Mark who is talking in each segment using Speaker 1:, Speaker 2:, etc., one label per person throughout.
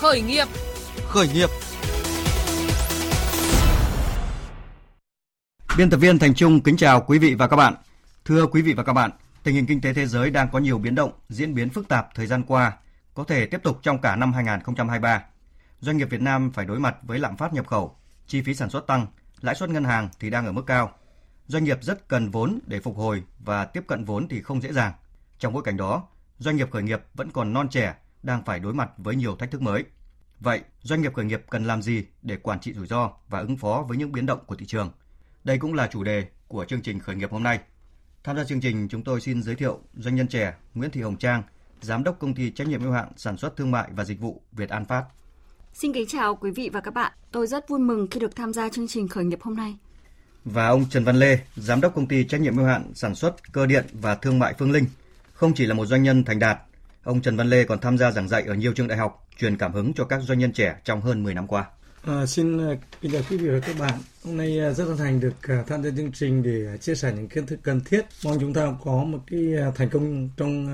Speaker 1: Khởi nghiệp.
Speaker 2: Khởi nghiệp.
Speaker 3: Biên tập viên Thành Trung kính chào quý vị và các bạn. Thưa quý vị và các bạn, tình hình kinh tế thế giới đang có nhiều biến động, diễn biến phức tạp thời gian qua, có thể tiếp tục trong cả năm 2023. Doanh nghiệp Việt Nam phải đối mặt với lạm phát nhập khẩu, chi phí sản xuất tăng, lãi suất ngân hàng thì đang ở mức cao. Doanh nghiệp rất cần vốn để phục hồi và tiếp cận vốn thì không dễ dàng. Trong bối cảnh đó, doanh nghiệp khởi nghiệp vẫn còn non trẻ, đang phải đối mặt với nhiều thách thức mới. Vậy, doanh nghiệp khởi nghiệp cần làm gì để quản trị rủi ro và ứng phó với những biến động của thị trường? Đây cũng là chủ đề của chương trình khởi nghiệp hôm nay. Tham gia chương trình, chúng tôi xin giới thiệu doanh nhân trẻ Nguyễn Thị Hồng Trang, giám đốc công ty trách nhiệm hữu hạn sản xuất thương mại và dịch vụ Việt An Phát.
Speaker 4: Xin kính chào quý vị và các bạn. Tôi rất vui mừng khi được tham gia chương trình khởi nghiệp hôm nay.
Speaker 3: Và ông Trần Văn Lê, giám đốc công ty trách nhiệm hữu hạn sản xuất cơ điện và thương mại Phương Linh, không chỉ là một doanh nhân thành đạt, ông Trần Văn Lê còn tham gia giảng dạy ở nhiều trường đại học, truyền cảm hứng cho các doanh nhân trẻ trong hơn 10 năm qua.
Speaker 5: À, xin à, kính chào quý vị và các bạn. Hôm nay à, rất hân hạnh được à, tham gia chương trình để chia sẻ những kiến thức cần thiết. Mong chúng ta có một cái thành công trong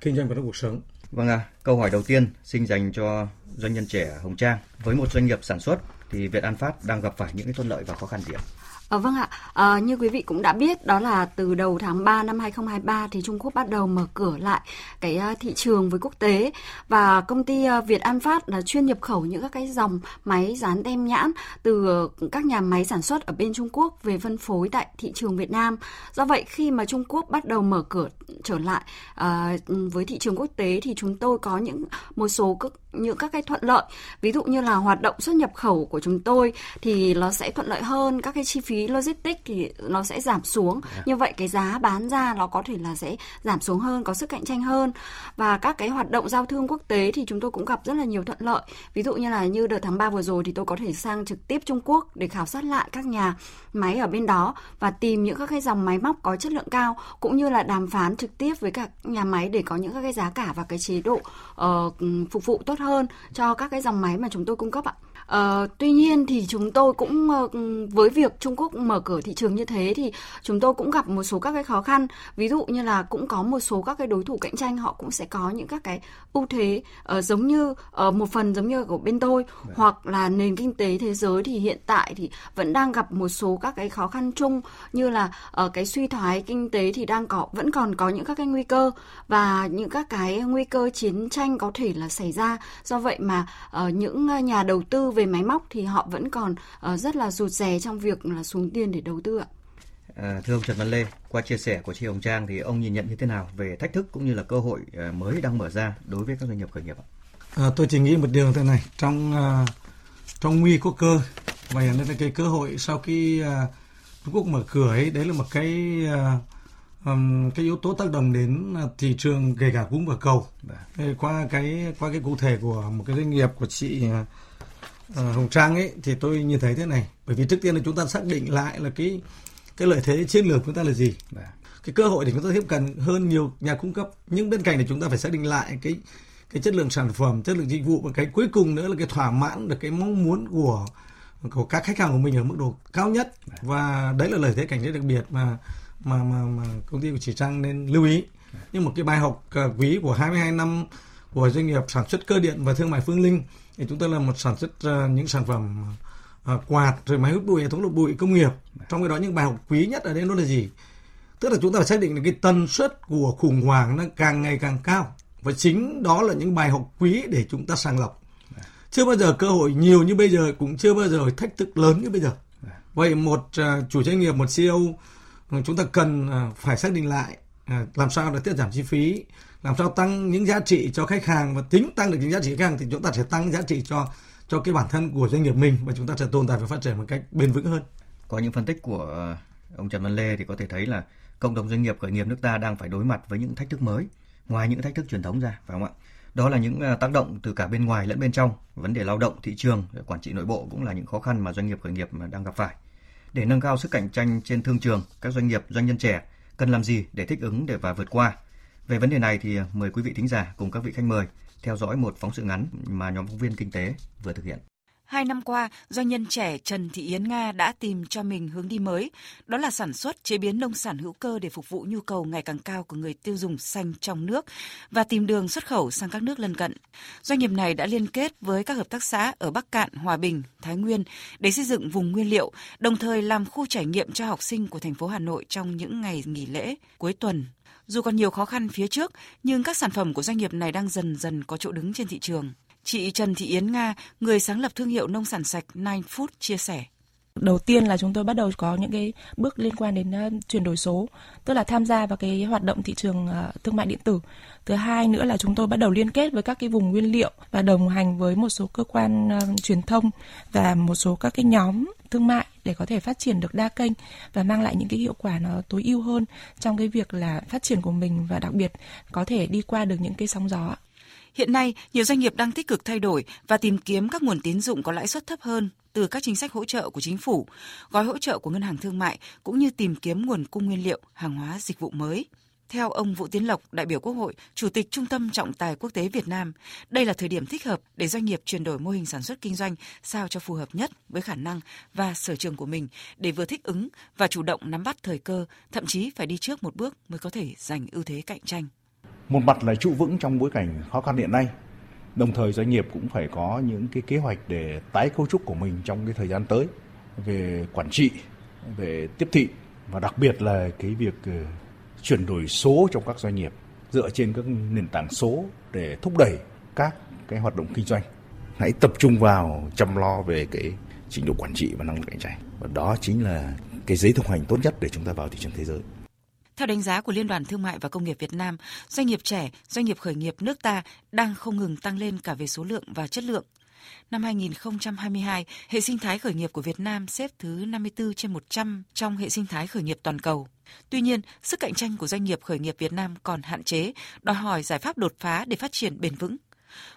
Speaker 5: kinh doanh và trong cuộc sống.
Speaker 3: Vâng ạ, à, câu hỏi đầu tiên xin dành cho doanh nhân trẻ Hồng Trang. Với một doanh nghiệp sản xuất thì Việt An Phát đang gặp phải những cái thuận lợi và khó khăn gì ạ?
Speaker 4: À, vâng ạ, à, như quý vị cũng đã biết đó là từ đầu tháng 3 năm 2023 thì Trung Quốc bắt đầu mở cửa lại cái ờ, thị trường với quốc tế và công ty Việt An Phát là chuyên nhập khẩu những các cái dòng máy dán tem nhãn từ các nhà máy sản xuất ở bên Trung Quốc về phân phối tại thị trường Việt Nam. Do vậy khi mà Trung Quốc bắt đầu mở cửa trở lại à, với thị trường quốc tế thì chúng tôi có những một số các những các cái thuận lợi ví dụ như là hoạt động xuất nhập khẩu của chúng tôi thì nó sẽ thuận lợi hơn các cái chi phí logistics thì nó sẽ giảm xuống. Dạ. như vậy cái giá bán ra nó có thể là sẽ giảm xuống hơn có sức cạnh tranh hơn và các cái hoạt động giao thương quốc tế thì chúng tôi cũng gặp rất là nhiều thuận lợi ví dụ như là như đợt tháng 3 vừa rồi thì tôi có thể sang trực tiếp Trung Quốc để khảo sát lại các nhà máy ở bên đó và tìm những các cái dòng máy móc có chất lượng cao cũng như là đàm phán trực tiếp với các nhà máy để có những các cái giá cả và cái chế độ uh, phục vụ tốt hơn cho các cái dòng máy mà chúng tôi cung cấp ạ. Uh, tuy nhiên thì chúng tôi cũng uh, với việc Trung Quốc mở cửa thị trường như thế thì chúng tôi cũng gặp một số các cái khó khăn ví dụ như là cũng có một số các cái đối thủ cạnh tranh họ cũng sẽ có những các cái ưu thế uh, giống như uh, một phần giống như của bên tôi Đấy. hoặc là nền kinh tế thế giới thì hiện tại thì vẫn đang gặp một số các cái khó khăn chung như là uh, cái suy thoái kinh tế thì đang có vẫn còn có những các cái nguy cơ và những các cái nguy cơ chiến tranh có thể là xảy ra do vậy mà uh, những nhà đầu tư về máy móc thì họ vẫn còn uh, rất là rụt rè trong việc là xuống tiền để đầu tư ạ.
Speaker 3: À, thưa ông Trần Văn Lê, qua chia sẻ của chị Hồng Trang thì ông nhìn nhận như thế nào về thách thức cũng như là cơ hội uh, mới đang mở ra đối với các doanh nghiệp khởi nghiệp ạ?
Speaker 5: À, tôi chỉ nghĩ một điều thế này, trong uh, trong nguy có cơ và hiện nay là cái cơ hội sau khi uh, Trung Quốc mở cửa ấy, đấy là một cái uh, um, cái yếu tố tác động đến thị trường kể cả cung và cầu. Đấy. Qua cái qua cái cụ thể của một cái doanh nghiệp của chị uh, uh, Hồng Trang ấy thì tôi nhìn thấy thế này bởi vì trước tiên là chúng ta xác định lại là cái cái lợi thế chiến lược của chúng ta là gì dạ. cái cơ hội để chúng ta tiếp cận hơn nhiều nhà cung cấp nhưng bên cạnh này chúng ta phải xác định lại cái cái chất lượng sản phẩm chất lượng dịch vụ và cái cuối cùng nữa là cái thỏa mãn được cái mong muốn của của các khách hàng của mình ở mức độ cao nhất dạ. và đấy là lợi thế cạnh tranh đặc biệt mà mà mà, mà công ty của chị Trang nên lưu ý dạ. nhưng một cái bài học uh, quý của 22 năm của doanh nghiệp sản xuất cơ điện và thương mại Phương Linh thì chúng ta là một sản xuất uh, những sản phẩm uh, quạt rồi máy hút bụi hệ thống lọc bụi công nghiệp. Trong cái đó những bài học quý nhất ở đây nó là gì? Tức là chúng ta phải xác định là cái tần suất của khủng hoảng nó càng ngày càng cao. Và chính đó là những bài học quý để chúng ta sàng lọc. Chưa bao giờ cơ hội nhiều như bây giờ cũng chưa bao giờ thách thức lớn như bây giờ. Vậy một uh, chủ doanh nghiệp một CEO chúng ta cần uh, phải xác định lại uh, làm sao để tiết giảm chi phí làm sao tăng những giá trị cho khách hàng và tính tăng được những giá trị khách hàng thì chúng ta sẽ tăng giá trị cho cho cái bản thân của doanh nghiệp mình và chúng ta sẽ tồn tại và phát triển một cách bền vững hơn.
Speaker 3: Có những phân tích của ờ, ông Trần Văn Lê thì có thể thấy là cộng đồng doanh nghiệp khởi nghiệp nước ta đang phải đối mặt với những thách thức mới ngoài những thách thức truyền thống ra phải không ạ? Đó là những ờ, tác động từ cả bên ngoài lẫn bên trong, vấn đề lao động, thị trường, quản trị nội bộ cũng là những khó khăn mà doanh nghiệp khởi nghiệp đang gặp phải. Để nâng cao sức cạnh tranh trên thương trường, các doanh nghiệp doanh nhân trẻ cần làm gì để thích ứng để và vượt qua về vấn đề này thì à, mời quý vị thính giả cùng các vị khách mời theo dõi một phóng sự ngắn mà nhóm phóng viên kinh tế vừa thực hiện.
Speaker 1: Hai năm qua, doanh nhân trẻ Trần Thị Yến Nga đã tìm cho mình hướng đi mới, đó là sản xuất chế biến nông sản hữu cơ để phục vụ nhu cầu ngày càng cao của người tiêu dùng xanh trong nước và tìm đường xuất khẩu sang các nước lân cận. Doanh nghiệp này đã liên kết với các hợp tác xã ở Bắc Cạn, Hòa Bình, Thái Nguyên để xây dựng vùng nguyên liệu, đồng thời làm khu trải nghiệm cho học sinh của thành phố Hà Nội trong những ngày nghỉ lễ, cuối tuần. Dù còn nhiều khó khăn phía trước, nhưng các sản phẩm của doanh nghiệp này đang dần dần có chỗ đứng trên thị trường. Chị Trần Thị Yến Nga, người sáng lập thương hiệu nông sản sạch Nine Food chia sẻ.
Speaker 2: Đầu tiên là chúng tôi bắt đầu có những cái bước liên quan đến uh, chuyển đổi số, tức là tham gia vào cái hoạt động thị trường uh, thương mại điện tử. Thứ hai nữa là chúng tôi bắt đầu liên kết với các cái vùng nguyên liệu và đồng hành với một số cơ quan uh, truyền thông và một số các cái nhóm thương mại để có thể phát triển được đa kênh và mang lại những cái hiệu quả nó tối ưu hơn trong cái việc là phát triển của mình và đặc biệt có thể đi qua được những cái sóng gió.
Speaker 1: Hiện nay, nhiều doanh nghiệp đang tích cực thay đổi và tìm kiếm các nguồn tín dụng có lãi suất thấp hơn từ các chính sách hỗ trợ của chính phủ, gói hỗ trợ của ngân hàng thương mại cũng như tìm kiếm nguồn cung nguyên liệu, hàng hóa, dịch vụ mới. Theo ông Vũ Tiến Lộc, đại biểu Quốc hội, Chủ tịch Trung tâm Trọng tài Quốc tế Việt Nam, đây là thời điểm thích hợp để doanh nghiệp chuyển đổi mô hình sản xuất kinh doanh sao cho phù hợp nhất với khả năng và sở trường của mình để vừa thích ứng và chủ động nắm bắt thời cơ, thậm chí phải đi trước một bước mới có thể giành ưu thế cạnh tranh
Speaker 6: một mặt là trụ vững trong bối cảnh khó khăn hiện nay, đồng thời doanh nghiệp cũng phải có những cái kế hoạch để tái cấu trúc của mình trong cái thời gian tới về quản trị, về tiếp thị và đặc biệt là cái việc ờ, chuyển đổi số trong các doanh nghiệp dựa trên các nền tảng số để thúc đẩy các cái hoạt động kinh doanh. Hãy tập trung vào chăm lo về cái trình độ quản trị và năng lực cạnh tranh. Và đó chính là cái giấy thông hành tốt nhất để chúng ta vào thị trường thế giới
Speaker 1: theo đánh giá của Liên đoàn Thương mại và Công nghiệp Việt Nam, doanh nghiệp trẻ, doanh nghiệp khởi nghiệp nước ta đang không ngừng tăng lên cả về số lượng và chất lượng. Năm 2022, hệ sinh thái khởi nghiệp của Việt Nam xếp thứ 54 trên 100 trong hệ sinh thái khởi nghiệp toàn cầu. Tuy nhiên, sức cạnh tranh của doanh nghiệp khởi nghiệp Việt Nam còn hạn chế, đòi hỏi giải pháp đột phá để phát triển bền vững.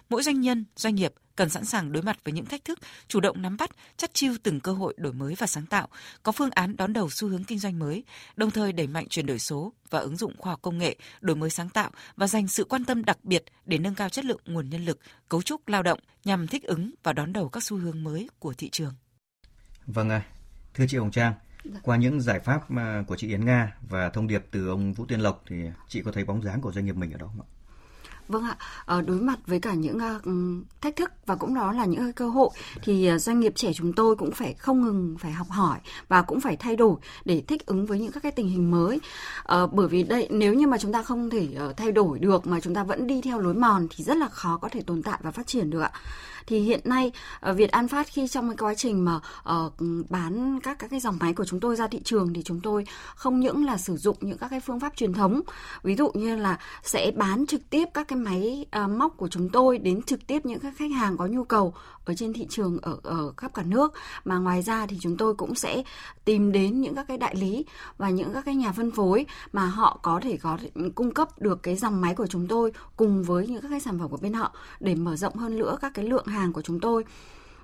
Speaker 1: Mỗi doanh nhân, doanh nghiệp cần sẵn sàng đối mặt với những thách thức, chủ động nắm bắt, chắt chiu từng cơ hội đổi mới và sáng tạo, có phương án đón đầu xu hướng kinh doanh mới, đồng thời đẩy mạnh chuyển đổi số và ứng dụng khoa học công nghệ, đổi mới sáng tạo và dành sự quan tâm đặc biệt để nâng cao chất lượng nguồn nhân lực, cấu trúc lao động nhằm thích ứng và đón đầu các xu hướng mới của thị trường.
Speaker 3: Vâng ạ, thưa chị Hồng Trang, dạ. qua những giải pháp của chị Yến Nga và thông điệp từ ông Vũ Tiên Lộc thì chị có thấy bóng dáng của doanh nghiệp mình ở đó không ạ?
Speaker 4: Vâng ạ, ờ, đối mặt với cả những ờ, ừ, thách thức và cũng đó là những ờ, cơ hội thì doanh nghiệp trẻ chúng tôi cũng phải không ngừng phải học hỏi và cũng phải thay đổi để thích ứng với những các cái tình hình mới. Bởi vì đây nếu như mà chúng ta không thể thay đổi được mà chúng ta vẫn đi theo lối mòn thì rất là khó có thể tồn tại và phát triển được ạ thì hiện nay Việt An Phát khi trong cái quá trình mà uh, bán các các cái dòng máy của chúng tôi ra thị trường thì chúng tôi không những là sử dụng những các cái phương pháp truyền thống ví dụ như là sẽ bán trực tiếp các cái máy à, móc của chúng tôi đến trực tiếp những các khách hàng có nhu cầu ở trên thị trường ở ở khắp cả nước. Mà ngoài ra thì chúng tôi cũng sẽ tìm đến những các cái đại lý và những các cái nhà phân phối mà họ có thể có cung cấp được cái dòng máy của chúng tôi cùng với những các cái sản phẩm của bên họ để mở rộng hơn nữa các cái lượng hàng của chúng tôi.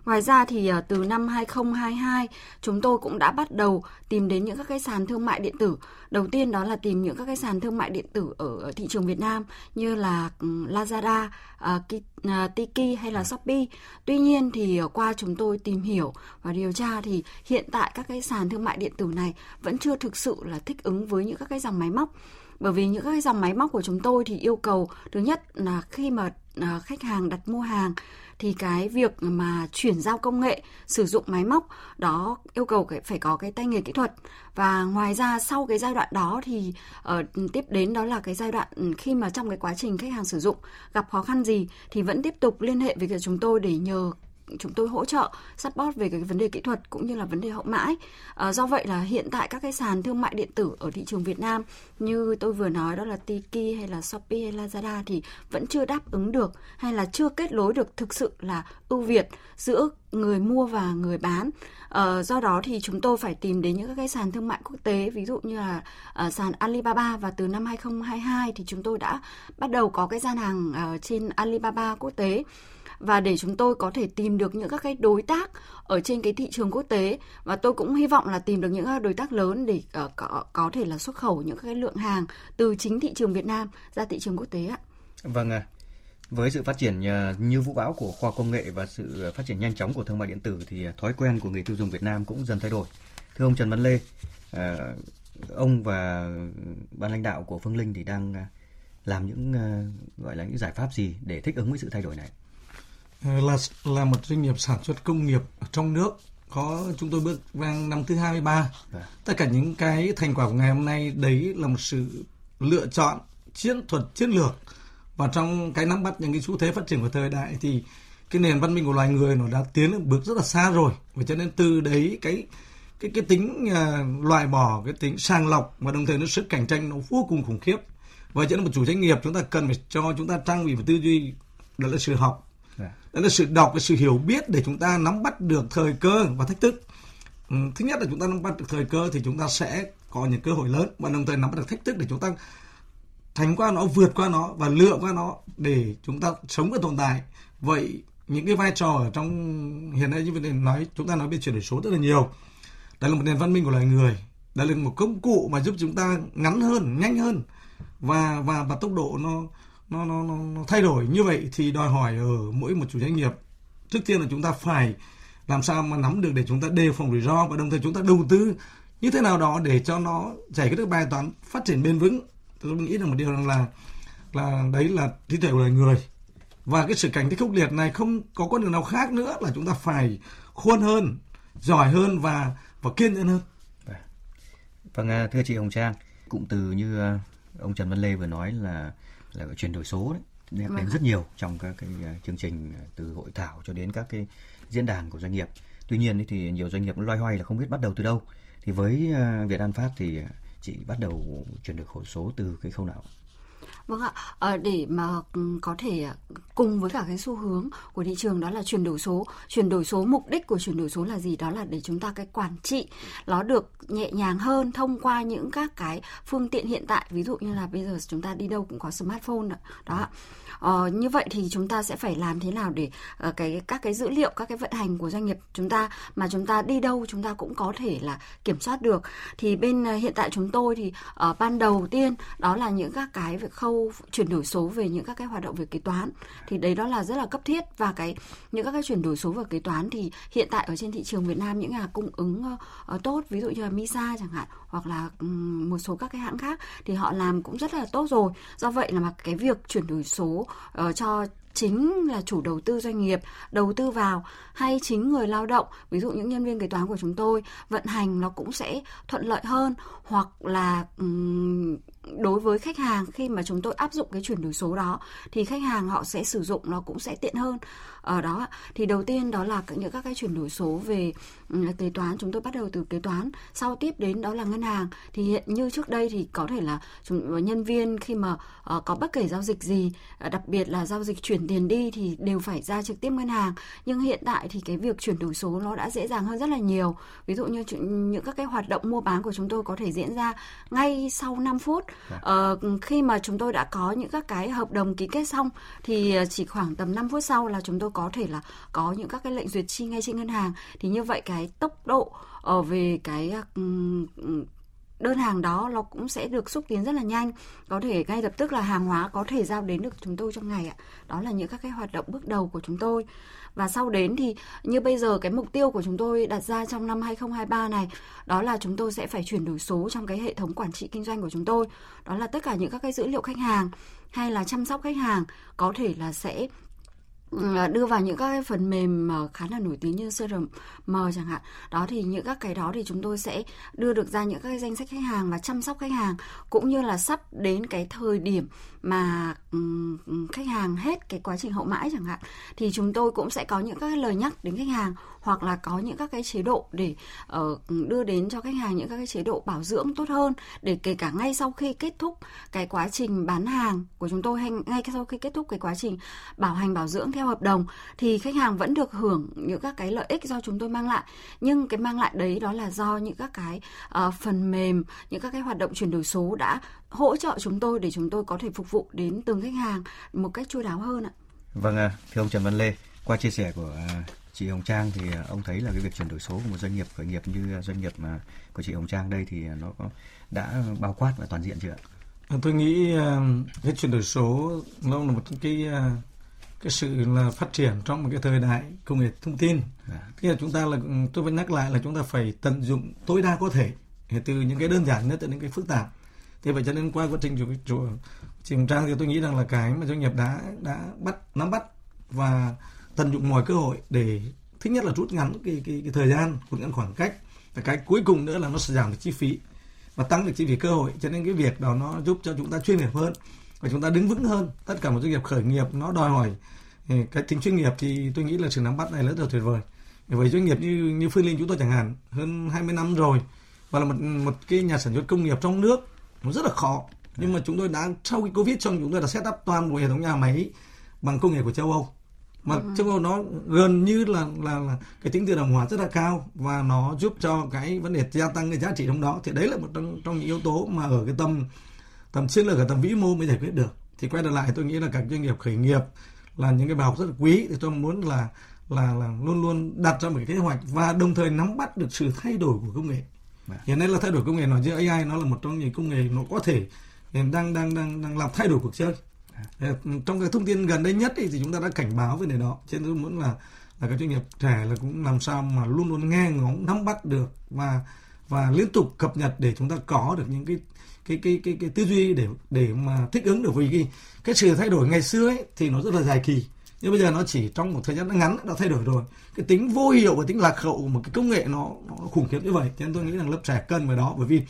Speaker 4: Ngoài ra thì ờ, từ năm 2022 chúng tôi cũng đã bắt đầu tìm đến những các cái sàn thương mại điện tử. Đầu tiên đó là tìm những các cái sàn thương mại điện tử ở thị trường Việt Nam như là ừ, Lazada, ờ, ờ, Tiki hay là Shopee. Tuy nhiên thì qua chúng tôi tìm hiểu và điều tra thì hiện tại các cái sàn thương mại điện tử này vẫn chưa thực sự là thích ứng với những các cái dòng máy móc bởi vì những cái dòng máy móc của chúng tôi thì yêu cầu thứ nhất là khi mà khách hàng đặt mua hàng thì cái việc mà chuyển giao công nghệ sử dụng máy móc đó yêu cầu phải có cái tay nghề kỹ thuật. Và ngoài ra sau cái giai đoạn đó thì uh, tiếp đến đó là cái giai đoạn khi mà trong cái quá trình khách hàng sử dụng gặp khó khăn gì thì vẫn tiếp tục liên hệ với chúng tôi để nhờ chúng tôi hỗ trợ support về cái vấn đề kỹ thuật cũng như là vấn đề hậu mãi. À, do vậy là hiện tại các cái sàn thương mại điện tử ở thị trường Việt Nam như tôi vừa nói đó là Tiki hay là Shopee hay Lazada thì vẫn chưa đáp ứng được hay là chưa kết nối được thực sự là ưu việt giữa người mua và người bán. À, do đó thì chúng tôi phải tìm đến những cái sàn thương mại quốc tế ví dụ như là uh, sàn Alibaba và từ năm 2022 thì chúng tôi đã bắt đầu có cái gian hàng uh, trên Alibaba quốc tế và để chúng tôi có thể tìm được những các cái đối tác ở trên cái thị trường quốc tế và tôi cũng hy vọng là tìm được những à, đối tác lớn để uh, có có thể là xuất khẩu những cái lượng hàng từ chính thị trường Việt Nam ra thị trường quốc tế ạ.
Speaker 3: Vâng ạ. À. Với sự phát triển ờ, như vũ bão của khoa công nghệ và sự phát triển nhanh chóng của thương mại điện tử thì thói quen của người tiêu dùng Việt Nam cũng dần thay đổi. Thưa ông Trần Văn Lê, ờ, ông và ban lãnh đạo của Phương Linh thì đang à, làm những gọi là những giải pháp gì để thích ứng với sự thay đổi này?
Speaker 5: Là là một doanh nghiệp sản xuất công nghiệp ở trong nước có chúng tôi bước vào năm thứ 23. À. Tất cả những cái thành quả của ngày hôm nay đấy là một sự lựa chọn chiến thuật chiến lược và trong cái nắm bắt những cái xu thế phát triển của thời đại thì cái nền văn minh của loài người nó đã tiến lên bước rất là xa rồi và cho nên từ đấy cái cái cái tính uh, loại bỏ cái tính sàng lọc và đồng thời nó sức cạnh tranh nó vô cùng khủng khiếp và cho nên một chủ doanh nghiệp chúng ta cần phải cho chúng ta trang bị một tư duy đó là sự học dạ đó là sự đọc và sự hiểu biết để chúng ta nắm bắt được thời cơ và thách thức. Ừ, thứ nhất là chúng ta nắm bắt được thời cơ thì chúng ta sẽ có những cơ hội lớn và đồng thời nắm bắt được thách thức để chúng ta thành qua nó, vượt qua nó và lựa qua nó để chúng ta sống và tồn tại. Vậy những cái vai trò ở trong, hiện nay như vấn đề nói, chúng ta nói về chuyển đổi số rất là nhiều. Đây là một nền văn minh của loài người. Đây là một công cụ mà giúp chúng ta ngắn hơn, nhanh hơn và và và tốc độ nó nó nó nó thay đổi. Như vậy thì đòi hỏi ở mỗi một chủ doanh nghiệp, trước tiên là chúng ta phải làm sao mà nắm được để chúng ta đề phòng rủi ro và đồng thời chúng ta đầu tư như thế nào đó để cho nó giải quyết được bài toán phát triển bền vững. Tôi nghĩ rằng một điều rằng là là đấy là trí tuệ của loài người. Và cái sự cảnh cái khốc liệt này không có con đường nào khác nữa là chúng ta phải khôn hơn, giỏi hơn và và kiên nhẫn hơn.
Speaker 3: Vâng à, thưa chị Hồng Trang, cụm từ như à, ông Trần Văn Lê vừa nói là là chuyển đổi số đấy nhắc đến vâng rất nhiều trong các cái à, chương trình từ hội thảo cho đến các cái diễn đàn của doanh nghiệp. Tuy nhiên thì nhiều doanh nghiệp loay hoay là không biết bắt đầu từ đâu. Thì với Việt An Phát thì chị bắt đầu chuyển đổi khẩu số từ cái khâu nào?
Speaker 4: Vâng ạ, à, để mà ừ, có thể à, cùng với cả cái xu hướng của thị trường đó là chuyển đổi số. Chuyển đổi số mục đích của chuyển đổi số là gì? Đó là để chúng ta cái quản trị nó được nhẹ nhàng hơn thông qua những các cái phương tiện hiện tại. Ví dụ như là bây giờ chúng ta đi đâu cũng có smartphone đó. đó. Ờ, như vậy thì chúng ta sẽ phải làm thế nào để uh, cái các cái dữ liệu các cái vận hành của doanh nghiệp chúng ta mà chúng ta đi đâu chúng ta cũng có thể là kiểm soát được thì bên uh, hiện tại chúng tôi thì uh, ban đầu tiên đó là những các cái về khâu chuyển đổi số về những các cái hoạt động về kế toán thì đấy đó là rất là cấp thiết. Và cái những các cái chuyển đổi số về kế toán thì hiện tại ở trên thị trường Việt Nam những nhà cung ứng uh, tốt ví dụ như là Misa chẳng hạn hoặc là um, một số các cái hãng khác thì họ làm cũng rất là tốt rồi. Do vậy là mà cái việc chuyển đổi số uh, cho chính là chủ đầu tư doanh nghiệp đầu tư vào hay chính người lao động ví dụ những nhân viên kế toán của chúng tôi vận hành nó cũng sẽ thuận lợi hơn. Hoặc là um, đối với khách hàng khi mà chúng tôi áp dụng cái chuyển đổi số đó thì khách hàng họ sẽ sử dụng nó cũng sẽ tiện hơn. Ở đó thì đầu tiên đó là những các cái chuyển đổi số về ừ, kế toán. Chúng tôi bắt đầu từ kế toán sau tiếp đến đó là ngân hàng. Thì hiện như trước đây thì có thể là chúng, ờ, nhân viên khi mà uh, có bất kể giao dịch gì đặc biệt là giao dịch chuyển tiền đi thì đều phải ra trực tiếp ngân hàng. Nhưng hiện tại thì cái việc chuyển đổi số nó đã dễ dàng hơn rất là nhiều. Ví dụ như những các cái hoạt động mua bán của chúng tôi có thể diễn ra ngay sau 5 phút. Vâng. Ờ, khi mà chúng tôi đã có những các cái hợp đồng ký kết xong thì ờ, chỉ khoảng tầm 5 phút sau là chúng tôi có thể là có những các cái lệnh duyệt chi ngay trên ngân hàng. Thì như vậy cái tốc độ ở về cái đơn hàng đó nó cũng sẽ được xúc tiến rất là nhanh. Có thể ngay lập tức là hàng hóa có thể giao đến được chúng tôi trong ngày ạ. Đó là những các cái hoạt động bước đầu của chúng tôi. Và sau đến thì như bây giờ cái mục tiêu của chúng tôi đặt ra trong năm 2023 này, đó là chúng tôi sẽ phải chuyển đổi số trong cái hệ thống quản trị kinh doanh của chúng tôi. Đó là tất cả những các cái dữ liệu khách hàng hay là chăm sóc khách hàng có thể là sẽ À, đưa vào những các cái phần mềm mà khá là nổi tiếng như CRM chẳng hạn. Đó thì những các cái đó thì chúng tôi sẽ đưa được ra những các cái danh sách khách hàng và chăm sóc khách hàng, cũng như là sắp đến cái thời điểm mà ừ, ừ, khách hàng hết cái quá trình hậu mãi chẳng hạn thì chúng tôi cũng sẽ có những các lời nhắc đến khách hàng hoặc là có những các cái chế độ để uh, đưa đến cho khách hàng những các cái chế độ bảo dưỡng tốt hơn để kể cả ngay sau khi kết thúc cái quá trình bán hàng của chúng tôi hay ngay sau khi kết thúc cái quá trình bảo hành bảo dưỡng theo hợp đồng thì khách hàng vẫn được hưởng những các cái lợi ích do chúng tôi mang lại. Nhưng cái mang lại đấy đó là do những các cái uh, phần mềm những các cái hoạt động chuyển đổi số đã hỗ trợ chúng tôi để chúng tôi có thể phục vụ đến từng khách hàng một cách chu đáo hơn ạ.
Speaker 3: Vâng, thưa ông Trần Văn Lê, qua chia sẻ của à, chị Hồng Trang thì à, ông thấy là cái việc chuyển đổi số của một doanh nghiệp khởi nghiệp như doanh nghiệp mà của chị Hồng Trang đây thì nó có đã bao quát và toàn diện chưa ạ?
Speaker 5: Tôi nghĩ cái chuyển đổi số nó là một cái cái sự là phát triển trong một cái thời đại công nghệ thông tin yeah. thì là chúng ta là tôi vẫn nhắc lại là chúng ta phải tận dụng tối đa có thể từ những cái đơn giản nhất đến những cái phức tạp thì vậy cho nên qua quá trình chủ, chủ trang thì tôi nghĩ rằng là cái mà doanh nghiệp đã đã bắt nắm bắt và tận dụng mọi cơ hội để thứ nhất là rút ngắn cái, cái, cái thời gian rút ngắn khoảng cách. Và cái cuối cùng nữa là nó sẽ giảm được chi phí và tăng được chi phí cơ hội. Cho nên cái việc đó nó giúp cho chúng ta chuyên nghiệp hơn và chúng ta đứng vững hơn. Tất cả một doanh nghiệp khởi nghiệp nó đòi hỏi ừ, cái tính chuyên nghiệp thì tôi nghĩ là sự nắm bắt này rất là tuyệt vời. Với doanh nghiệp như như Phương Linh chúng tôi chẳng hạn hơn 20 năm rồi và là một một cái nhà sản xuất công nghiệp trong nước nó rất là khó nhưng mà chúng tôi đã sau khi covid xong chúng tôi đã set up toàn bộ hệ thống nhà máy bằng công nghệ của châu Âu. Mà ừ. châu Âu nó gần như là là là cái tính tự động hóa rất là cao và nó giúp cho cái vấn đề gia tăng cái giá trị trong đó. Thì đấy là một trong trong những yếu tố mà ở cái tầm tầm chiến lược ở tầm vĩ mô mới giải quyết được. Thì quay trở lại tôi nghĩ là các doanh nghiệp khởi nghiệp là những cái bài học rất là quý. Thì tôi muốn là là là luôn luôn đặt ra một cái kế hoạch và đồng thời nắm bắt được sự thay đổi của công nghệ. Vâng. hiện nay là thay đổi công nghệ nói chứ AI nó là một trong những công nghệ nó có thể đang đang đang đang làm thay đổi cuộc chơi. À. trong cái thông tin gần đây nhất thì, thì chúng ta đã cảnh báo về điều đó. Cho nên tôi muốn là là các doanh nghiệp trẻ là cũng làm sao mà luôn luôn nghe ngóng nắm bắt được và và liên tục cập nhật để chúng ta có được những cái cái cái cái, cái tư duy để để mà thích ứng được với cái cái sự thay đổi ngày xưa ấy thì nó rất là dài kỳ. Nhưng bây giờ nó chỉ trong một thời gian ngắn đã thay đổi rồi. Cái tính vô hiệu và tính lạc hậu của một cái công nghệ nó, nó khủng khiếp như vậy. Cho nên tôi nghĩ rằng lớp trẻ cần vào đó bởi vì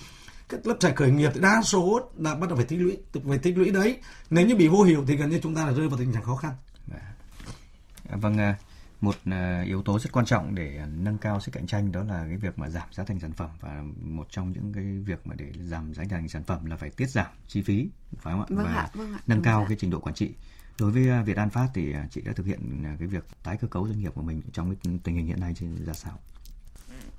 Speaker 5: cái lớp trẻ khởi nghiệp thì đa số đã bắt đầu phải tích lũy phải tích lũy đấy nếu như bị vô hiệu thì gần như chúng ta là rơi vào tình trạng khó khăn
Speaker 3: dạ. vâng à, một à, yếu tố rất quan trọng để nâng cao sức cạnh tranh đó là cái việc mà giảm giá thành sản phẩm và một trong những cái việc mà để giảm giá thành sản phẩm là phải tiết giảm chi phí phải không ạ
Speaker 4: vâng
Speaker 3: và
Speaker 4: ạ, vâng ạ,
Speaker 3: nâng cao
Speaker 4: ạ.
Speaker 3: cái trình độ quản trị đối với à, Việt An Phát thì à, chị đã thực hiện à, cái việc tái cơ cấu doanh nghiệp của mình trong cái tình hình hiện nay trên ra sao?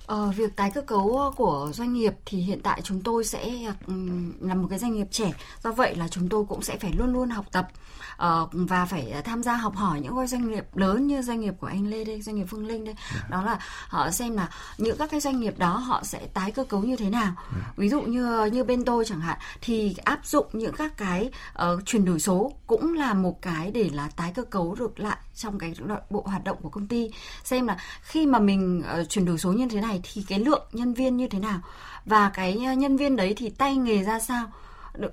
Speaker 4: Ờ, việc tái cơ cấu của doanh nghiệp thì hiện tại chúng tôi sẽ um, là một cái doanh nghiệp trẻ do vậy là chúng tôi cũng sẽ phải luôn luôn học tập uh, và phải tham gia học hỏi những cái doanh nghiệp lớn như doanh nghiệp của anh Lê đây doanh nghiệp Phương Linh đây. Dạ. đó là họ xem là những các cái doanh nghiệp đó họ sẽ tái cơ cấu như thế nào. Dạ. ví dụ như như bên tôi chẳng hạn thì áp dụng những các cái uh, chuyển đổi số cũng là một cái để là tái cơ cấu được lại trong cái bộ hoạt động của công ty. Xem là khi mà mình uh, chuyển đổi số như thế này thì cái lượng nhân viên như thế nào và cái ờ, nhân viên đấy thì tay nghề ra sao.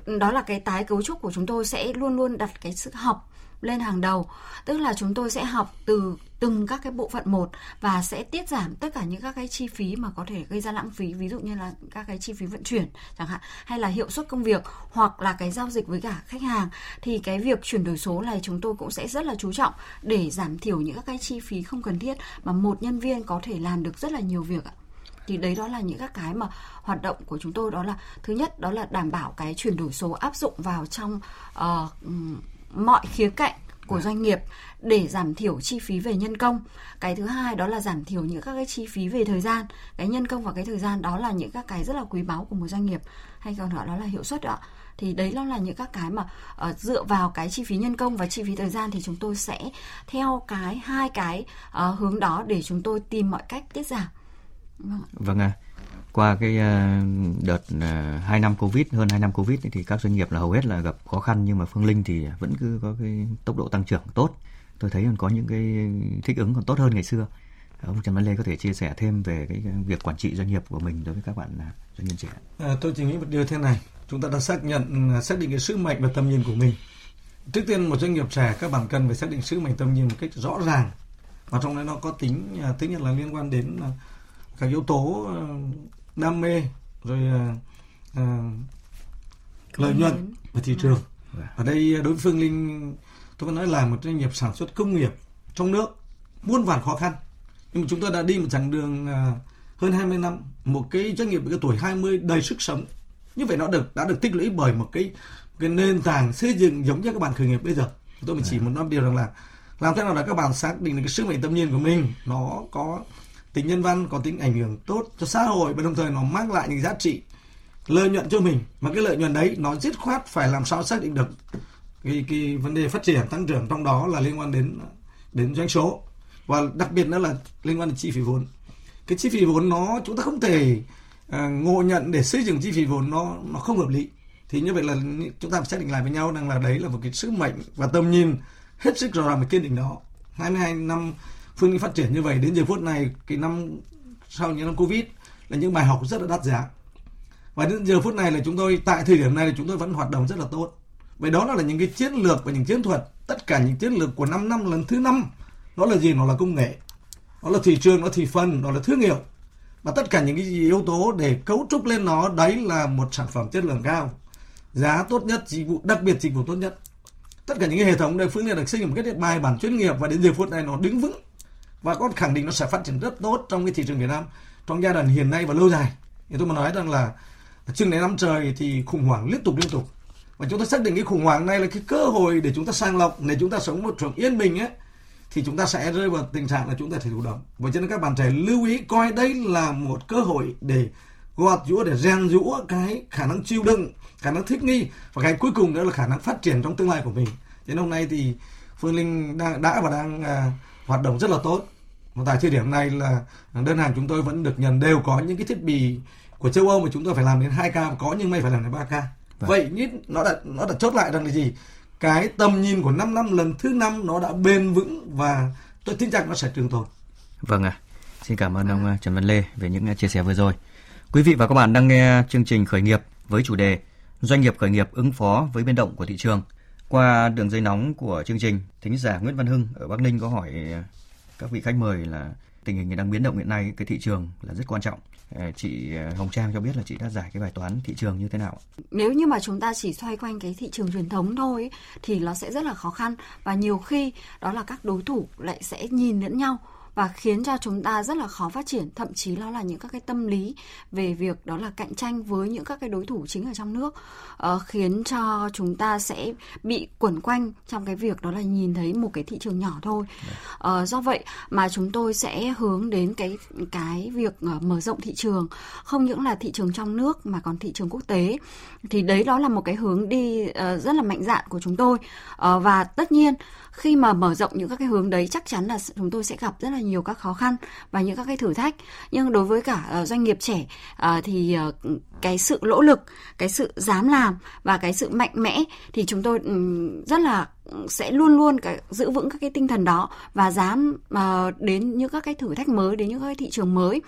Speaker 4: Đó là cái tái cấu trúc của chúng tôi sẽ luôn luôn đặt cái sự học lên hàng đầu. Tức là chúng tôi sẽ học từ từng các cái bộ phận một và sẽ tiết giảm tất cả những các cái chi phí mà có thể gây ra lãng phí ví dụ như là các cái chi phí vận chuyển chẳng hạn hay là hiệu suất công việc hoặc là cái giao dịch với cả khách hàng. Thì cái việc chuyển đổi số này chúng tôi cũng sẽ rất là chú trọng để giảm thiểu những các cái chi phí không cần thiết mà một nhân viên có thể làm được rất là nhiều việc ạ. Thì đấy đó là những các cái mà hoạt động của chúng tôi. Đó là thứ nhất đó là đảm bảo cái chuyển đổi số áp dụng vào trong uh, mọi khía cạnh của doanh nghiệp để giảm thiểu chi phí về nhân công. Cái thứ hai đó là giảm thiểu những các cái chi phí về thời gian. Cái nhân công và cái thời gian đó là những các cái rất là quý báu của một doanh nghiệp hay còn gọi đó là hiệu suất ạ. Thì đấy nó là những các cái mà uh, dựa vào cái chi phí nhân công và chi phí thời gian thì chúng tôi sẽ theo cái hai cái uh, hướng đó để chúng tôi tìm mọi cách tiết giảm.
Speaker 3: Vâng, ạ. À, Qua cái ờ, đợt ờ, 2 năm Covid, hơn 2 năm Covid thì các doanh nghiệp là hầu hết là gặp khó khăn nhưng mà Phương Linh thì vẫn cứ có cái tốc độ tăng trưởng tốt. Tôi thấy còn có những cái thích ứng còn tốt hơn ngày xưa. Ông Trần Văn Lê có thể chia sẻ thêm về cái việc quản trị doanh nghiệp của mình đối với các bạn à, doanh nhân trẻ.
Speaker 5: À, tôi chỉ nghĩ một điều thế này, chúng ta đã xác nhận à, xác định cái sứ mệnh và tầm nhìn của mình. Trước tiên một doanh nghiệp trẻ các bạn cần phải xác định sứ mệnh tầm nhìn một cách rõ ràng và trong đấy nó có tính à, thứ nhất là liên quan đến các yếu tố ờ, đam mê rồi uh, lợi nhuận và thị trường. Vâng. ở đây đối với Phương Linh tôi vẫn nói là một doanh nghiệp sản xuất công nghiệp trong nước muôn vàn khó khăn. Nhưng mà chúng tôi đã đi một chặng đường hơn 20 năm một cái doanh nghiệp cái tuổi 20 đầy sức sống. Như vậy nó được đã được tích lũy bởi một cái cái nền tảng xây dựng giống như các bạn khởi nghiệp bây giờ. Tôi mới chỉ dạ. muốn nói điều rằng là làm thế nào để các bạn xác định được cái sứ mệnh tâm nhiên của mình nó có tính nhân văn có tính ảnh hưởng tốt cho xã hội và đồng thời nó mang lại những giá trị lợi nhuận cho mình. Mà cái lợi nhuận đấy nó dứt khoát phải làm sao xác định được cái, cái vấn đề phát triển tăng trưởng trong đó là liên quan đến đến doanh số. Và đặc biệt nữa là liên quan đến chi phí vốn. Cái chi phí vốn nó chúng ta không thể uh, ngộ nhận để xây dựng chi phí vốn nó nó không hợp lý. Thì như vậy là chúng ta phải xác định lại với nhau rằng là đấy là một cái sứ mệnh và tầm nhìn hết sức rõ ràng và kiên định đó. 22 năm Phương Linh phát triển như vậy đến giờ phút này, cái năm sau những năm Covid là những bài học rất là đắt giá. Và đến giờ phút này là chúng tôi, tại thời điểm này là chúng tôi vẫn hoạt động rất là tốt. Vậy đó là những cái chiến lược và những chiến thuật, tất cả những chiến lược của 5 năm lần thứ năm nó là gì? Nó là công nghệ nó là thị trường nó là thị phần nó là thương hiệu. Và tất cả những cái yếu tố để cấu trúc lên nó, đấy là một sản phẩm chất lượng cao, giá tốt nhất, dịch vụ, đặc biệt dịch vụ tốt nhất. Tất cả những cái hệ thống đây phương liên được xây dựng một cái bài bản chuyên nghiệp và đến giờ phút này nó đứng vững và có khẳng định nó sẽ phát triển rất tốt trong cái thị trường Việt Nam trong giai đoạn hiện nay và lâu dài. Thì tôi mà nói rằng là chừng này năm trời thì khủng hoảng liên tục liên tục. Và chúng ta xác định cái khủng hoảng này là cái cơ hội để chúng ta sang lọc để chúng ta sống một trường yên bình ấy thì chúng ta sẽ rơi vào tình trạng là chúng ta thể thụ động. Và cho nên các bạn trẻ lưu ý coi đây là một cơ hội để gọt giũa để rèn giũa cái khả năng chịu đựng khả năng thích nghi và cái cuối cùng đó là khả năng phát triển trong tương lai của mình. Cho nên hôm nay thì phương linh đang đã và đang uh, hoạt động rất là tốt tại thời điểm này là đơn hàng chúng tôi vẫn được nhận đều có những cái thiết bị của châu Âu mà chúng tôi phải làm đến 2K có nhưng may phải làm đến 3K. Vâng. Vậy nhất nó đã nó đã chốt lại rằng là gì? Cái tầm nhìn của 5 năm lần thứ năm nó đã bền vững và tôi tin chắc nó sẽ trường tồn.
Speaker 3: Vâng ạ. À. Xin cảm ơn ông Trần Văn Lê về những chia sẻ vừa rồi. Quý vị và các bạn đang nghe chương trình khởi nghiệp với chủ đề Doanh nghiệp khởi nghiệp ứng phó với biến động của thị trường. Qua đường dây nóng của chương trình, thính giả Nguyễn Văn Hưng ở Bắc Ninh có hỏi các vị khách mời là tình hình đang biến động hiện nay, cái thị trường là rất quan trọng. Ờ, chị ờ, Hồng Trang cho biết là chị đã giải cái bài toán thị trường như thế nào
Speaker 4: nếu như mà chúng ta chỉ xoay quanh cái thị trường truyền thống thôi thì nó sẽ rất là khó khăn. Và nhiều khi đó là các đối thủ lại sẽ nhìn lẫn nhau và khiến cho chúng ta rất là khó phát triển. Thậm chí nó là những các cái tâm lý về việc đó là cạnh tranh với những các cái đối thủ chính ở trong nước. Uh, khiến cho chúng ta sẽ bị quẩn quanh trong cái việc đó là nhìn thấy một cái thị trường nhỏ thôi. Uh, do vậy mà chúng tôi sẽ hướng đến cái cái việc uh, mở rộng thị trường. Không những là thị trường trong nước mà còn thị trường quốc tế. Thì đấy đó là một cái hướng đi uh, rất là mạnh dạn của chúng tôi. Uh, và tất nhiên khi mà mở rộng những các cái hướng đấy chắc chắn là chúng tôi sẽ gặp rất là nhiều các khó khăn và những các cái thử thách. Nhưng đối với cả ờ, doanh nghiệp trẻ ờ, thì ờ, cái sự lỗ lực cái sự dám làm và cái sự mạnh mẽ thì chúng tôi rất là sẽ luôn luôn cái, giữ vững các cái tinh thần đó và dám uh, đến những các cái thử thách mới đến những các cái thị trường mới.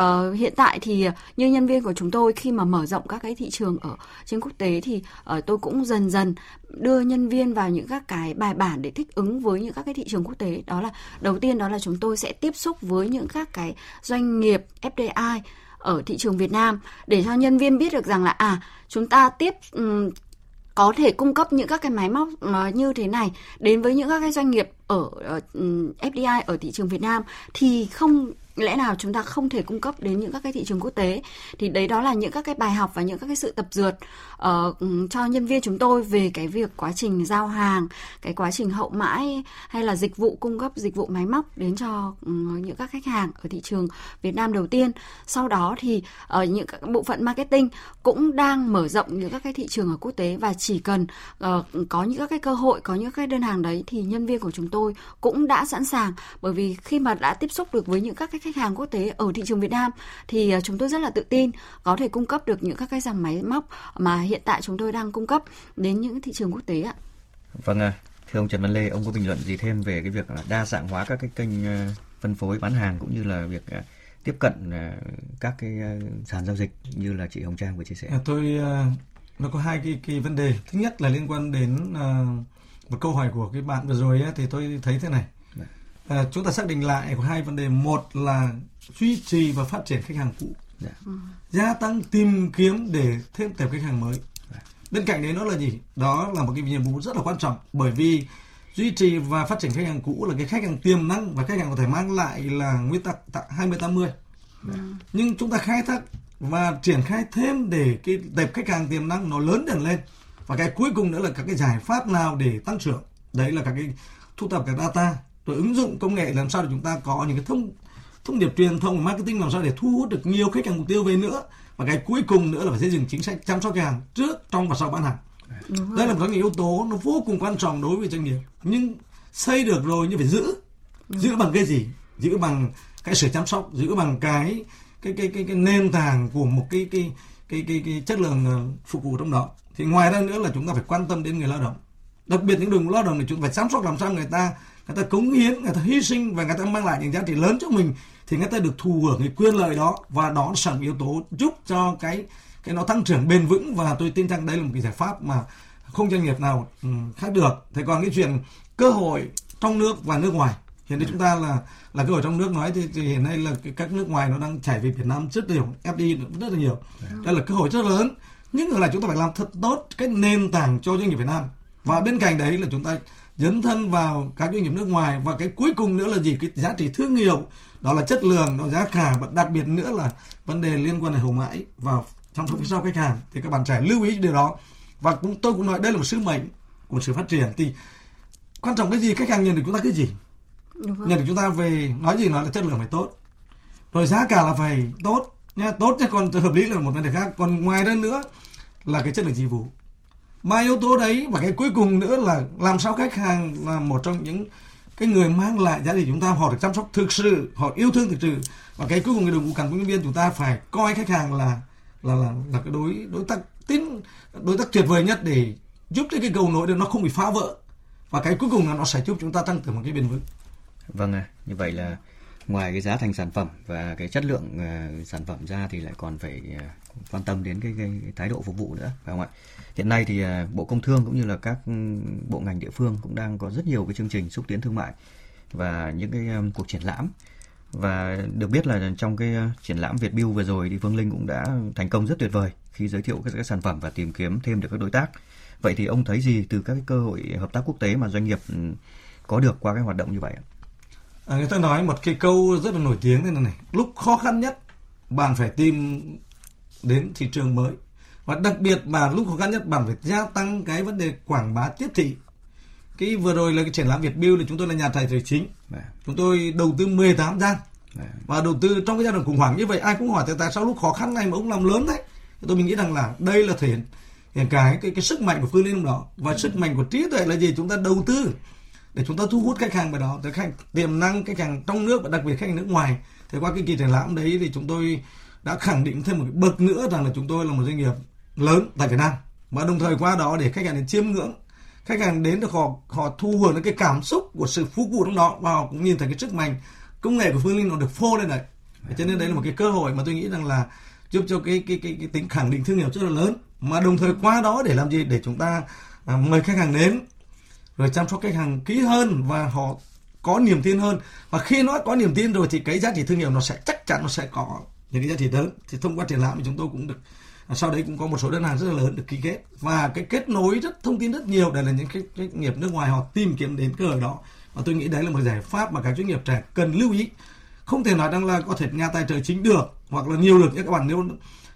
Speaker 4: Uh, hiện tại thì như nhân viên của chúng tôi khi mà mở rộng các cái thị trường ở trên quốc tế thì uh, tôi cũng dần dần đưa nhân viên vào những các cái bài bản để thích ứng với những các cái thị trường quốc tế. Đó là đầu tiên đó là chúng tôi sẽ tiếp xúc với những các cái doanh nghiệp FDI ở thị trường Việt Nam để cho nhân viên biết được rằng là à chúng ta tiếp um, có thể cung cấp những các cái máy móc ờ, như thế này đến với những các cái doanh nghiệp ở FDI ở thị trường Việt Nam thì không lẽ nào chúng ta không thể cung cấp đến những các cái thị trường quốc tế? Thì đấy đó là những các cái bài học và những các cái sự tập dượt uh, cho nhân viên chúng tôi về cái việc quá trình giao hàng cái quá trình hậu mãi hay là dịch vụ cung cấp dịch vụ máy móc đến cho uh, những các khách hàng ở thị trường Việt Nam đầu tiên. Sau đó thì ở uh, những các bộ phận marketing cũng đang mở rộng những các cái thị trường ở quốc tế và chỉ cần uh, có những các cái cơ hội có những cái đơn hàng đấy thì nhân viên của chúng tôi cũng đã sẵn sàng. Bởi vì khi mà đã tiếp xúc được với những các khách khách hàng quốc tế ở thị trường Việt Nam thì à, chúng tôi rất là tự tin có thể cung cấp được những các cái dòng máy móc mà hiện tại chúng tôi đang cung cấp đến những thị trường quốc tế ạ.
Speaker 3: Vâng ạ. À, thưa ông Trần Văn Lê, ông có bình luận gì thêm về cái việc là đa dạng hóa các cái kênh à, phân phối bán hàng cũng như là việc à, tiếp cận các cái sàn giao dịch như là chị Hồng Trang vừa chia sẻ?
Speaker 5: À, tôi nó có hai cái, cái vấn đề. Thứ nhất là liên quan đến uh, một câu hỏi của cái bạn vừa rồi ấy, thì tôi thấy thế này à, chúng ta xác định lại có hai vấn đề. Một là duy trì và phát triển khách hàng cũ. Dạ. gia tăng tìm kiếm để thêm tệp khách hàng mới. Dạ. bên cạnh đấy nó là gì? Đó là một cái nhiệm vụ rất là quan trọng bởi vì duy trì và phát triển khách hàng cũ là cái khách hàng tiềm năng và khách hàng có thể mang lại là nguyên tắc 20 80 dạ. nhưng chúng ta khai thác và triển khai thêm để cái tệp khách hàng tiềm năng nó lớn dần lên. Và cái cuối cùng nữa là các cái giải pháp nào để tăng trưởng? Đấy là các cái thu thập các data rồi ứng dụng công nghệ làm sao để chúng ta có những cái thông thông điệp truyền thông marketing làm sao để thu hút được nhiều khách hàng mục tiêu về nữa? Và cái cuối cùng nữa là phải xây dựng chính sách chăm sóc khách hàng trước trong và sau bán hàng. Đây là một trong những yếu tố nó vô cùng quan trọng đối với doanh nghiệp. Nhưng xây được rồi nhưng phải giữ. Giữ bằng cái gì? Giữ bằng cái sự chăm sóc giữ bằng cái cái cái cái, cái nền tảng của một cái cái cái cái, cái chất lượng ờ, phục vụ trong đó. Thì ngoài ra nữa là chúng ta phải quan tâm đến người lao động. Đặc biệt những đội ngũ lao động thì chúng phải chăm sóc làm sao người ta người ta cống hiến người ta hy sinh và người ta mang lại những giá trị lớn cho mình thì người ta được thù hưởng cái quyền lợi đó và đó là sản yếu tố giúp cho cái cái nó tăng trưởng bền vững. Và tôi tin rằng đây là một cái giải pháp mà không doanh nghiệp nào ừ, khác được. Thế còn cái chuyện cơ hội trong nước và nước ngoài hiện nay chúng ta là là cơ hội trong nước nói thì, thì hiện nay là các nước ngoài nó đang chảy về Việt Nam rất nhiều FDI rất là nhiều. Đây là cơ hội rất lớn nhưng lại chúng ta phải làm thật tốt cái nền tảng cho doanh nghiệp Việt Nam. Và bên cạnh đấy là chúng ta dấn thân vào các doanh nghiệp nước ngoài. Và cái cuối cùng nữa là gì? Cái giá trị thương hiệu đó là chất lượng đó giá cả và đặc biệt nữa là vấn đề liên quan đến hậu mãi vào chăm sóc phía sau khách hàng. Thì các bạn trẻ lưu ý điều đó. Và cũng tôi cũng nói đây là một sứ mệnh của sự phát triển. Thì quan trọng cái gì? Khách hàng nhận được chúng ta cái gì? Nhận được chúng ta về nói gì nói là chất lượng phải tốt. Rồi giá cả là phải tốt nha tốt chứ còn hợp lý là một vấn đề khác. Còn ngoài ra nữa là cái chất lượng dịch vụ ba yếu tố đấy và cái cuối cùng nữa là làm sao khách hàng là một trong những cái người mang lại giá trị chúng ta họ được chăm sóc thực sự họ yêu thương thực sự. Và cái cuối cùng cái đội ngũ cán bộ nhân viên chúng ta phải coi khách hàng là là là là cái đối đối tác tín đối tác tuyệt vời nhất để giúp cho cái cầu nối đó nó không bị phá vỡ. Và cái cuối cùng là nó sẽ giúp chúng ta tăng trưởng một cái bền vững.
Speaker 3: Vâng à, như vậy là ngoài cái giá thành sản phẩm và cái chất lượng uh, sản phẩm ra thì lại còn phải uh, quan tâm đến cái, cái, cái thái độ phục vụ nữa phải không ạ hiện nay thì uh, bộ công thương cũng như là các ừ, bộ ngành địa phương cũng đang có rất nhiều cái chương trình xúc tiến thương mại và những cái um, cuộc triển lãm và được biết là trong cái triển lãm Việt Build vừa rồi thì Phương Linh cũng đã thành công rất tuyệt vời khi giới thiệu các, các sản phẩm và tìm kiếm thêm được các đối tác. Vậy thì ông thấy gì từ các cái cơ hội hợp tác quốc tế mà doanh nghiệp ừ, có được qua cái hoạt động như vậy ạ?
Speaker 5: À, người ta nói một cái câu rất là nổi tiếng thế này này lúc khó khăn nhất bạn phải tìm đến thị trường mới và đặc biệt mà lúc khó khăn nhất bạn phải gia tăng cái vấn đề quảng bá tiếp thị cái vừa rồi là cái triển lãm Việt Build thì chúng tôi là nhà tài trợ chính Đấy. Dạ. chúng tôi đầu tư 18 gian Đấy. Dạ. và đầu tư trong cái giai đoạn khủng hoảng như vậy ai cũng hỏi tại sao lúc khó khăn này mà ông làm lớn đấy tôi mình nghĩ rằng là đây là thể hiện cái cái cái sức mạnh của phương linh đó và sức mạnh của trí tuệ là gì chúng ta đầu tư để chúng ta thu hút khách hàng vào đó tới khách tiềm năng khách hàng trong nước và đặc biệt khách hàng nước ngoài. Thì qua cái kỳ triển lãm đấy thì chúng tôi đã khẳng định thêm một cái bậc nữa rằng là chúng tôi là một doanh nghiệp lớn tại Việt Nam. Và đồng thời qua đó để khách hàng đến chiêm ngưỡng khách hàng đến được họ họ thu hưởng được cái cảm xúc của sự phú cụ trong đó và họ cũng nhìn thấy cái sức mạnh công nghệ của Phương Linh nó được phô lên đấy. Cho nên đấy là một cái cơ hội mà tôi nghĩ rằng là giúp cho cái cái cái, cái tính khẳng định thương hiệu rất là lớn. Mà đồng thời qua đó để làm gì? Để chúng ta à, mời khách hàng đến rồi chăm sóc khách hàng kỹ hơn và họ có niềm tin hơn. Và khi nó có niềm tin rồi thì cái giá trị thương hiệu nó sẽ, chắc chắn nó sẽ có những cái giá trị lớn. Thì thông qua triển lãm thì chúng tôi cũng được à, sau đấy cũng có một số đơn hàng rất là lớn được ký kết. Và cái kết nối rất, thông tin rất nhiều, đây là những cái doanh nghiệp nước ngoài họ tìm kiếm đến cơ hội đó. Và tôi nghĩ đấy là một giải pháp mà các doanh nghiệp trẻ cần lưu ý. Không thể nói rằng là có thể nhà tài trợ chính được, hoặc là nhiều được. Các bạn nếu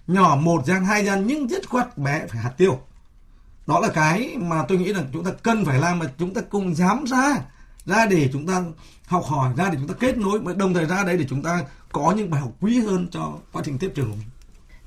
Speaker 5: nhỏ một, gian hai gian nhưng dứt khoát bé phải hạt tiêu đó là cái mà tôi nghĩ là chúng ta cần phải làm mà chúng ta cùng dám ra ra để chúng ta học hỏi, ra để chúng ta kết nối, mà đồng thời ra đây để chúng ta có những bài học quý hơn cho quá trình tiếp trường của mình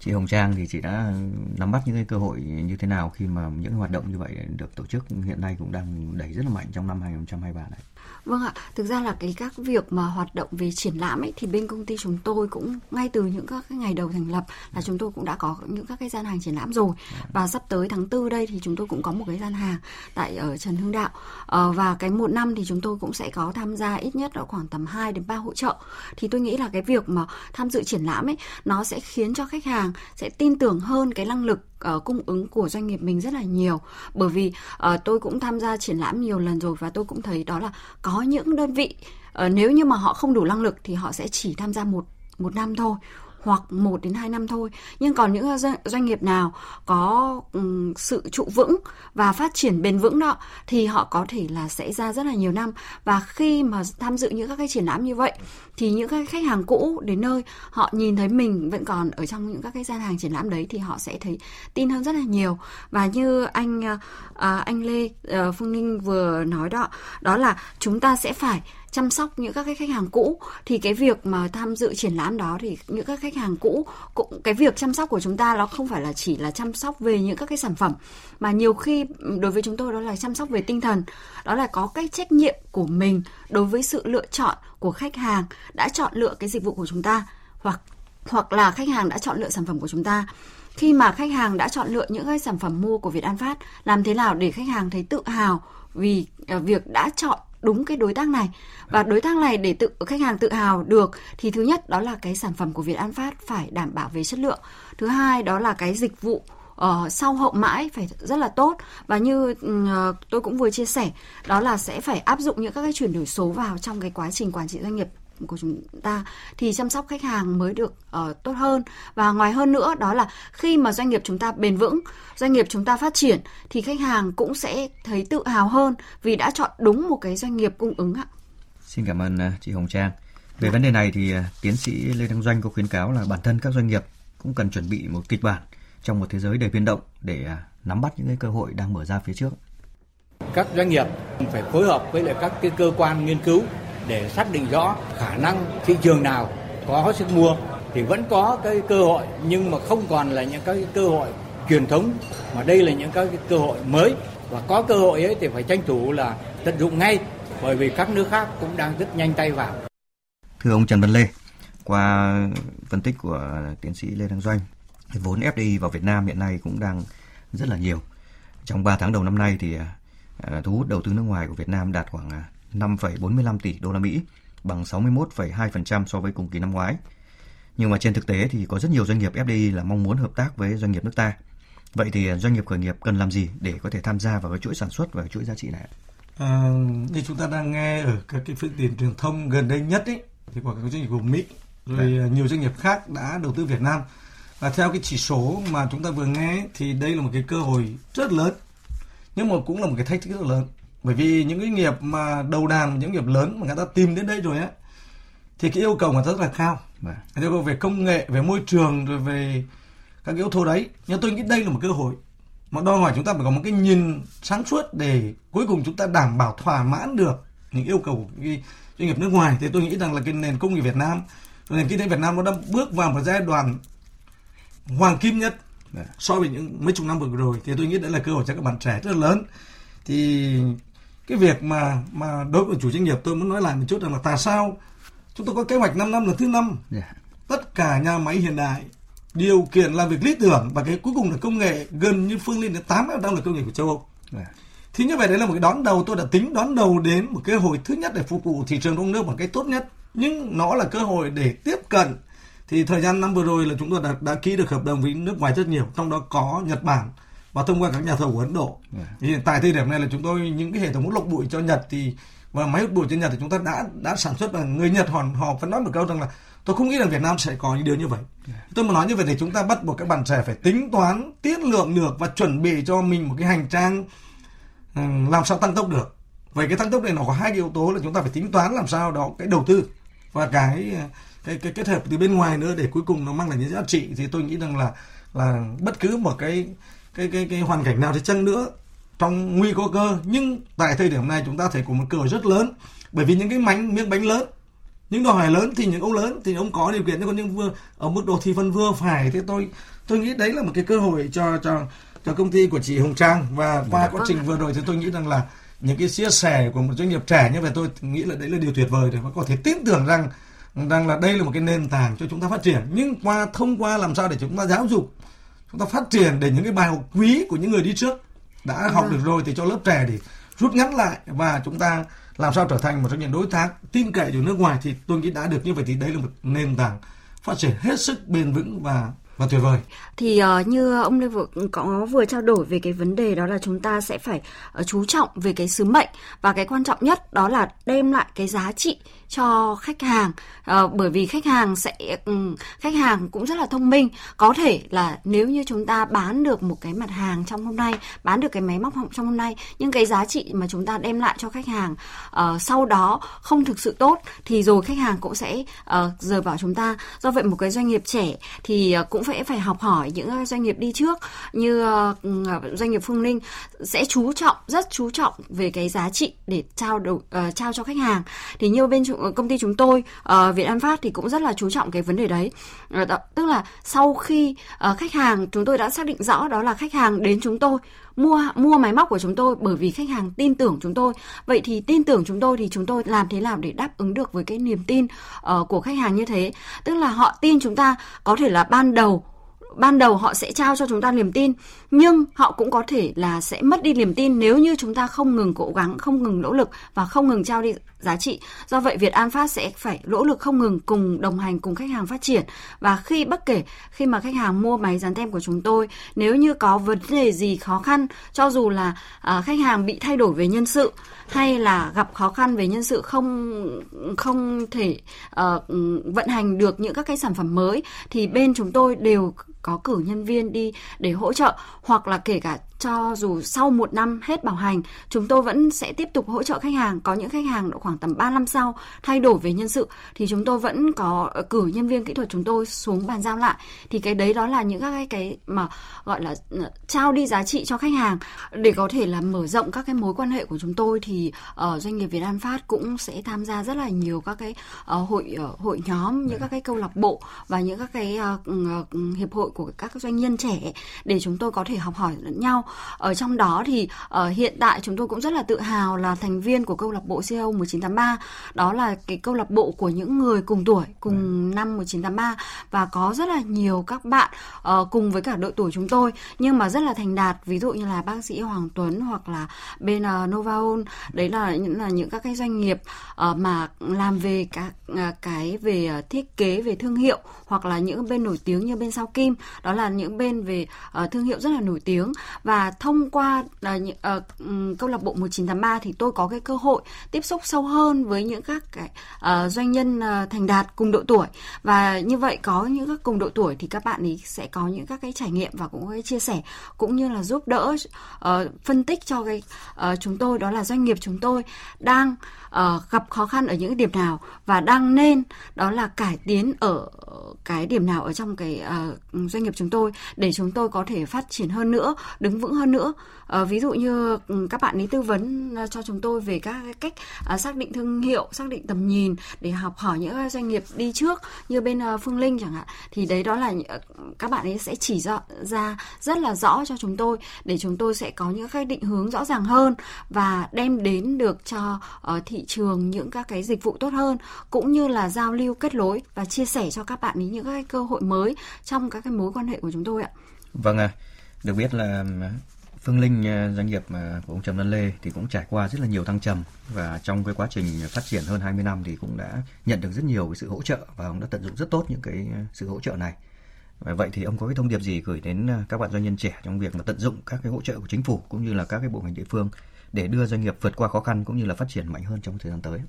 Speaker 3: chị Hồng Trang thì chị đã nắm bắt những cái cơ hội như thế nào khi mà những hoạt động như vậy được tổ chức hiện nay cũng đang đẩy rất là mạnh trong năm 2023 này.
Speaker 4: Vâng ạ, thực ra là cái các việc mà hoạt động về triển lãm ấy thì bên công ty chúng tôi cũng ngay từ những các cái ngày đầu thành lập là chúng tôi cũng đã có những các cái gian hàng triển lãm rồi. Và sắp tới tháng tư đây thì chúng tôi cũng có một cái gian hàng tại ở Trần Hưng Đạo. Ờ, và cái một năm thì chúng tôi cũng sẽ có tham gia ít nhất là khoảng tầm 2 đến 3 hội trợ thì tôi nghĩ là cái việc mà tham dự triển lãm ấy nó sẽ khiến cho khách hàng sẽ tin tưởng hơn cái năng lực uh, cung ứng của doanh nghiệp mình rất là nhiều. Bởi vì uh, tôi cũng tham gia triển lãm nhiều lần rồi và tôi cũng thấy đó là có những đơn vị uh, nếu như mà họ không đủ năng lực thì họ sẽ chỉ tham gia một một năm thôi hoặc 1 đến 2 năm thôi. Nhưng còn những ờ, doanh nghiệp nào có sự trụ vững và phát triển bền vững đó, thì họ có thể là sẽ ra rất là nhiều năm và khi mà tham dự những các cái triển lãm như vậy, thì những cái khách hàng cũ đến nơi, họ nhìn thấy mình vẫn còn ở trong những các cái gian hàng triển lãm đấy, thì họ sẽ thấy tin hơn rất là nhiều và như anh ờ, ờ, anh Lê Phương Ninh vừa nói đó đó là chúng ta sẽ phải chăm sóc những các cái khách hàng cũ, thì cái việc mà tham dự triển lãm đó thì những các khách hàng cũ cũng, cái việc chăm sóc của chúng ta nó không phải là chỉ là chăm sóc về những các cái sản phẩm, mà nhiều khi đối với chúng tôi đó là chăm sóc về tinh thần. Đó là có cái trách nhiệm của mình đối với sự lựa chọn của khách hàng đã chọn lựa cái dịch vụ của chúng ta, hoặc hoặc là khách hàng đã chọn lựa sản phẩm của chúng ta. Khi mà khách hàng đã chọn lựa những cái sản phẩm mua của Việt An Phát, làm thế nào để khách hàng thấy tự hào vì à, việc đã chọn đúng cái đối tác này. Và đối tác này để tự khách hàng tự hào được thì thứ nhất đó là cái sản phẩm của Việt An Phát phải đảm bảo về chất lượng. Thứ hai đó là cái dịch vụ uh, sau hậu mãi phải rất là tốt. Và như uh, tôi cũng vừa chia sẻ đó là sẽ phải áp dụng những các cái chuyển đổi số vào trong cái quá trình quản trị doanh nghiệp của chúng ta thì chăm sóc khách hàng mới được uh, tốt hơn. Và ngoài hơn nữa đó là khi mà doanh nghiệp chúng ta bền vững doanh nghiệp chúng ta phát triển thì khách hàng cũng sẽ thấy tự hào hơn vì đã chọn đúng một cái doanh nghiệp cung ứng ạ.
Speaker 3: Xin cảm ơn uh, chị Hồng Trang. Về vấn đề này thì uh, tiến sĩ Lê Đăng Doanh có khuyến cáo là bản thân các doanh nghiệp cũng cần chuẩn bị một kịch bản trong một thế giới đầy biến động để nắm bắt những cái cơ hội đang mở ra phía trước.
Speaker 7: Các doanh nghiệp phải phối hợp với lại các cái cơ quan nghiên cứu để xác định rõ khả năng thị trường nào có sức mua thì vẫn có cái cơ hội nhưng mà không còn là những cái cơ hội truyền thống mà đây là những cái cơ hội mới và có cơ hội ấy thì phải tranh thủ là tận dụng ngay bởi vì các nước khác cũng đang rất nhanh tay vào.
Speaker 3: Thưa ông Trần Văn Lê, qua phân tích của tiến sĩ Lê Đăng Doanh, vốn FDI vào Việt Nam hiện nay cũng đang rất là nhiều. Trong 3 tháng đầu năm nay thì à, thu hút đầu tư nước ngoài của Việt Nam đạt khoảng à, 5,45 à, tỷ đô la Mỹ, bằng 61,2% so với cùng kỳ năm ngoái. Nhưng mà trên thực tế thì có rất nhiều doanh nghiệp FDI là mong muốn hợp tác với doanh nghiệp nước ta. Vậy thì doanh nghiệp khởi nghiệp cần làm gì để có thể tham gia vào cái chuỗi sản xuất và chuỗi giá trị này?
Speaker 5: À, như chúng ta đang nghe ở các cái phương tiện truyền thông gần đây nhất ấy, thì có các doanh nghiệp của Mỹ rồi Đấy. nhiều doanh nghiệp khác đã đầu tư Việt Nam và theo cái chỉ số mà chúng ta vừa nghe thì đây là một cái cơ hội rất lớn nhưng mà cũng là một cái thách thức rất lớn bởi vì những cái nghiệp mà đầu đàn những nghiệp lớn mà người ta tìm đến đây rồi á thì cái yêu cầu người ta rất là cao. Vâng. yêu cầu về công nghệ về môi trường rồi về các yếu tố đấy. Nhưng tôi nghĩ đây là một cơ hội. Mà đòi hỏi chúng ta phải có một cái nhìn sáng suốt để cuối cùng chúng ta đảm bảo thỏa mãn được những yêu cầu của cái doanh nghiệp nước ngoài. Thì tôi nghĩ rằng là cái nền công nghiệp Việt Nam nền kinh tế Việt Nam nó đang bước vào một giai đoạn hoàng kim nhất Đấy. so với những mấy chục năm vừa rồi. Thì tôi nghĩ đấy là cơ hội cho các bạn trẻ rất là lớn. Thì cái việc mà mà đối với chủ doanh nghiệp tôi muốn nói lại một chút rằng là tại sao chúng tôi có kế hoạch 5 năm là thứ năm yeah. Dạ. tất cả nhà máy hiện đại điều kiện làm việc lý tưởng và cái cuối cùng là công nghệ gần như phương lên đến tám năm là công nghệ của châu Âu yeah. Dạ. thì như vậy đấy là một cái đón đầu tôi đã tính đón đầu đến một cơ hội thứ nhất để phục vụ thị trường trong nước một cái tốt nhất nhưng nó là cơ hội để tiếp cận thì thời gian năm vừa rồi là chúng tôi đã, đã ký được hợp đồng với nước ngoài rất nhiều trong đó có Nhật Bản và thông qua các nhà thầu của Ấn Độ yeah. Dạ. thì tại thời điểm này là chúng tôi những cái hệ thống hút lọc bụi cho Nhật thì và máy hút bụi cho Nhật thì chúng ta đã đã sản xuất và người Nhật họ họ vẫn nói một câu rằng là tôi không nghĩ rằng Việt Nam sẽ có những điều như vậy yeah. Dạ. tôi muốn nói như vậy thì chúng ta bắt buộc các bạn trẻ phải tính toán tiết lượng được và chuẩn bị cho mình một cái hành trang làm sao tăng tốc được vậy cái tăng tốc này nó có hai cái yếu tố là chúng ta phải tính toán làm sao đó cái đầu tư và cái cái cái kết hợp từ bên ngoài nữa để cuối cùng nó mang lại những giá trị thì tôi nghĩ rằng là là bất cứ một cái cái cái cái hoàn cảnh nào thì chăng nữa trong nguy có cơ. Nhưng tại thời điểm này chúng ta thấy có một cơ hội rất lớn. Bởi vì những cái bánh miếng bánh lớn những đòi hỏi lớn thì những ông lớn thì ông có điều kiện. Nhưng còn những vừa ở mức độ thì phân vừa phải thì tôi tôi nghĩ đấy là một cái cơ hội cho cho cho công ty của chị Hồng Trang. Và qua quá trình vừa rồi thì tôi nghĩ rằng là những cái chia sẻ của một doanh nghiệp trẻ như vậy tôi nghĩ là đấy là điều tuyệt vời để mà có thể tin tưởng rằng rằng là đây là một cái nền tảng cho chúng ta phát triển. Nhưng qua thông qua làm sao để chúng ta giáo dục chúng ta phát triển để những cái bài học quý của những người đi trước đã học được rồi thì cho lớp trẻ thì rút ngắn lại và chúng ta làm sao trở thành một trong những đối tác tin cậy của nước ngoài thì tôi nghĩ đã được. Như vậy thì đây là một nền tảng phát triển hết sức bền vững và và tuyệt vời.
Speaker 4: Thì uh, như ông Lê vừa có vừa trao đổi về cái vấn đề đó là chúng ta sẽ phải uh, chú trọng về cái sứ mệnh và cái quan trọng nhất đó là đem lại cái giá trị cho khách hàng. Uh, bởi vì khách hàng sẽ um, khách hàng cũng rất là thông minh. Có thể là nếu như chúng ta bán được một cái mặt hàng trong hôm nay bán được cái máy móc trong hôm nay nhưng cái giá trị mà chúng ta đem lại cho khách hàng uh, sau đó không thực sự tốt thì rồi khách hàng cũng sẽ uh, rời bỏ chúng ta. Do vậy một cái doanh nghiệp trẻ thì uh, cũng phải phải học hỏi những ờ, doanh nghiệp đi trước như ờ, ờ, doanh nghiệp Phương Linh sẽ chú trọng rất chú trọng về cái giá trị để trao đầu uh, trao cho khách hàng. Thì như bên công ty chúng tôi uh, Việt An Phát thì cũng rất là chú trọng cái vấn đề đấy. Uh, tức là sau khi uh, khách hàng chúng tôi đã xác định rõ đó là khách hàng đến chúng tôi mua mua máy móc của chúng tôi bởi vì khách hàng tin tưởng chúng tôi. Vậy thì tin tưởng chúng tôi thì chúng tôi làm thế nào để đáp ứng được với cái niềm tin uh, của khách hàng như thế? Tức là họ tin chúng ta có thể là ban đầu ban đầu họ sẽ trao cho chúng ta niềm tin nhưng họ cũng có thể là sẽ mất đi niềm tin nếu như chúng ta không ngừng cố gắng không ngừng nỗ lực và không ngừng trao đi giá trị. Do vậy Việt An Phát sẽ phải nỗ lực không ngừng cùng đồng hành cùng khách hàng phát triển. Và khi bất kể khi mà khách hàng mua máy dán tem của chúng tôi nếu như có vấn đề gì khó khăn cho dù là uh, khách hàng bị thay đổi về nhân sự hay là gặp khó khăn về nhân sự không không thể uh, vận hành được những các cái sản phẩm mới thì bên chúng tôi đều có cử nhân viên đi để hỗ trợ hoặc là kể cả cho dù sau một năm hết bảo hành chúng tôi vẫn sẽ tiếp tục hỗ trợ khách hàng. Có những khách hàng độ khoảng tầm 3 năm sau thay đổi về nhân sự thì chúng tôi vẫn có ờ, cử nhân viên kỹ thuật chúng tôi xuống bàn giao lại. Thì cái đấy đó là những các cái cái mà gọi là ờ, trao đi giá trị cho khách hàng. Để có thể là mở rộng các cái mối quan hệ của chúng tôi thì uh, doanh nghiệp Việt An Phát cũng sẽ tham gia rất là nhiều các cái uh, hội uh, hội nhóm những các cái câu lạc bộ và những các cái uh, uh, hiệp hội của các doanh nhân trẻ để chúng tôi có thể học hỏi lẫn nhau ở trong đó thì uh, hiện tại chúng tôi cũng rất là tự hào là thành viên của câu lạc bộ CEO 1983 đó là cái câu lạc bộ của những người cùng tuổi cùng ừ. năm 1983 và có rất là nhiều các bạn uh, cùng với cả đội tuổi chúng tôi. Nhưng mà rất là thành đạt ví dụ như là bác sĩ Hoàng Tuấn hoặc là bên uh, Novaon đấy là những là những các cái doanh nghiệp uh, mà làm về các uh, cái về uh, thiết kế về thương hiệu hoặc là những bên nổi tiếng như bên Sao Kim. Đó là những bên về uh, thương hiệu rất là nổi tiếng. Và thông qua uh, à, ờ, câu lạc bộ 1983 thì tôi có cái cơ hội tiếp xúc sâu hơn với những các cái à, doanh nhân à, thành đạt cùng độ tuổi. Và như vậy có những các cùng độ tuổi thì các bạn ấy sẽ có những các cái trải nghiệm và cũng cái chia sẻ cũng như là giúp đỡ à, phân tích cho cái à, chúng tôi đó là doanh nghiệp chúng tôi đang à, gặp khó khăn ở những điểm nào và đang nên đó là cải tiến ở cái điểm nào ở trong cái à, doanh nghiệp chúng tôi để chúng tôi có thể phát triển hơn nữa đứng vững hơn nữa à, ví dụ như ừ, các bạn ấy tư vấn ờ, cho chúng tôi về các cách à, xác định thương hiệu xác định tầm nhìn để học hỏi những doanh nghiệp đi trước như bên à, phương linh chẳng hạn thì đấy đó là các bạn ấy sẽ chỉ ra, ra rất là rõ cho chúng tôi để chúng tôi sẽ có những cái định hướng rõ ràng hơn và đem đến được cho uh, thị trường những các cái dịch vụ tốt hơn cũng như là giao lưu kết nối và chia sẻ cho các bạn ấy những cái cơ hội mới trong các cái mối quan hệ của chúng tôi ạ.
Speaker 3: Vâng ạ. À, được biết là Phương Linh ờ, doanh nghiệp ờ, của ông Trần Văn Lê thì cũng trải qua rất là nhiều thăng trầm và trong cái quá trình phát triển hơn 20 năm thì cũng đã nhận được rất nhiều cái sự hỗ trợ và ông đã tận dụng rất tốt những cái ờ, sự hỗ trợ này. Vậy thì ông có cái thông điệp gì gửi đến các bạn doanh nhân trẻ trong việc mà tận dụng các cái hỗ trợ của chính phủ cũng như là các cái bộ ngành địa phương để đưa doanh nghiệp vượt qua khó khăn cũng như là phát triển mạnh hơn trong thời gian tới?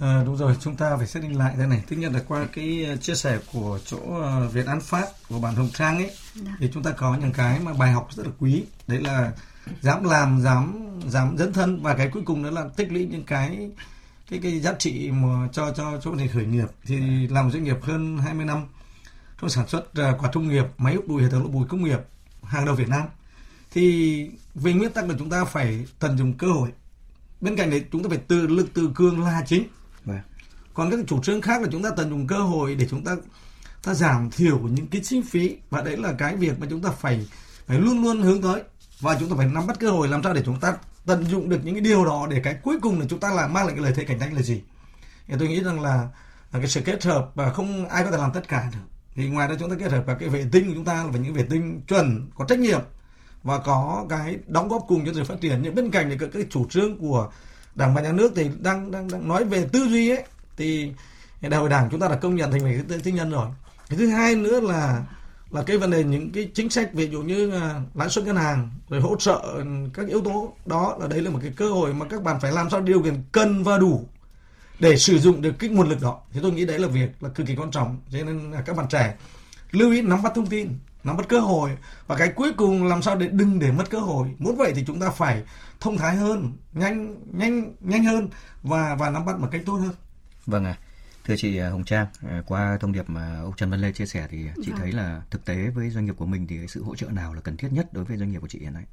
Speaker 5: À, đúng rồi, chúng ta phải xác định lại thế này. Thứ nhất là qua cái ờ, chia sẻ của chỗ ờ, Việt An Phát của bản Hồng Trang ấy, Đã. thì chúng ta có những cái mà bài học rất là quý. Đấy là dám làm, dám dám dấn thân và cái cuối cùng đó là tích lũy những cái cái cái giá trị mà cho cho chỗ này khởi nghiệp thì làm doanh nghiệp hơn 20 năm trong sản xuất quả trung nghiệp máy hút bụi hệ thống lỗ bụi công nghiệp hàng đầu Việt Nam thì về nguyên tắc là chúng ta phải tận dụng cơ hội bên cạnh đấy chúng ta phải tự lực tự cường là chính còn các chủ trương khác là chúng ta tận dụng cơ hội để chúng ta ta giảm thiểu những cái chi phí. Và đấy là cái việc mà chúng ta phải phải luôn luôn hướng tới. Và chúng ta phải nắm bắt cơ hội làm sao để chúng ta tận dụng được những cái điều đó để cái cuối cùng là chúng ta làm mang lại cái lợi thế cạnh tranh là gì. Thì tôi nghĩ rằng là, là cái sự kết hợp và không ai có thể làm tất cả được. Thì ngoài ra chúng ta kết hợp vào cái vệ tinh của chúng ta là những vệ tinh chuẩn có trách nhiệm và có cái đóng góp cùng cho sự phát triển. Nhưng bên cạnh thì các cái chủ trương của đảng và nhà nước thì đang đang, đang nói về tư duy ấy thì đại hội đảng chúng ta đã công nhận thành về cái tư nhân rồi. Cái thứ hai nữa là là cái vấn đề những cái chính sách, ví dụ như lãi suất ngân hàng, rồi hỗ trợ các yếu tố đó, là đấy là một cái cơ hội mà các bạn phải làm sao điều kiện cần và đủ để sử dụng được cái nguồn lực đó. Thì tôi nghĩ đấy là việc là cực kỳ quan trọng, cho nên là các bạn trẻ lưu ý nắm bắt thông tin, nắm bắt cơ hội, và cái cuối cùng làm sao để đừng để mất cơ hội. Muốn vậy thì chúng ta phải thông thái hơn, nhanh nhanh nhanh hơn và và nắm bắt một cách tốt hơn
Speaker 3: vâng ạ à. thưa chị à, Hồng Trang à, qua thông điệp mà ông Trần Văn Lê chia sẻ thì chị vâng. thấy là thực tế với doanh nghiệp của mình thì sự hỗ trợ nào là cần thiết nhất đối với doanh nghiệp của chị hiện nay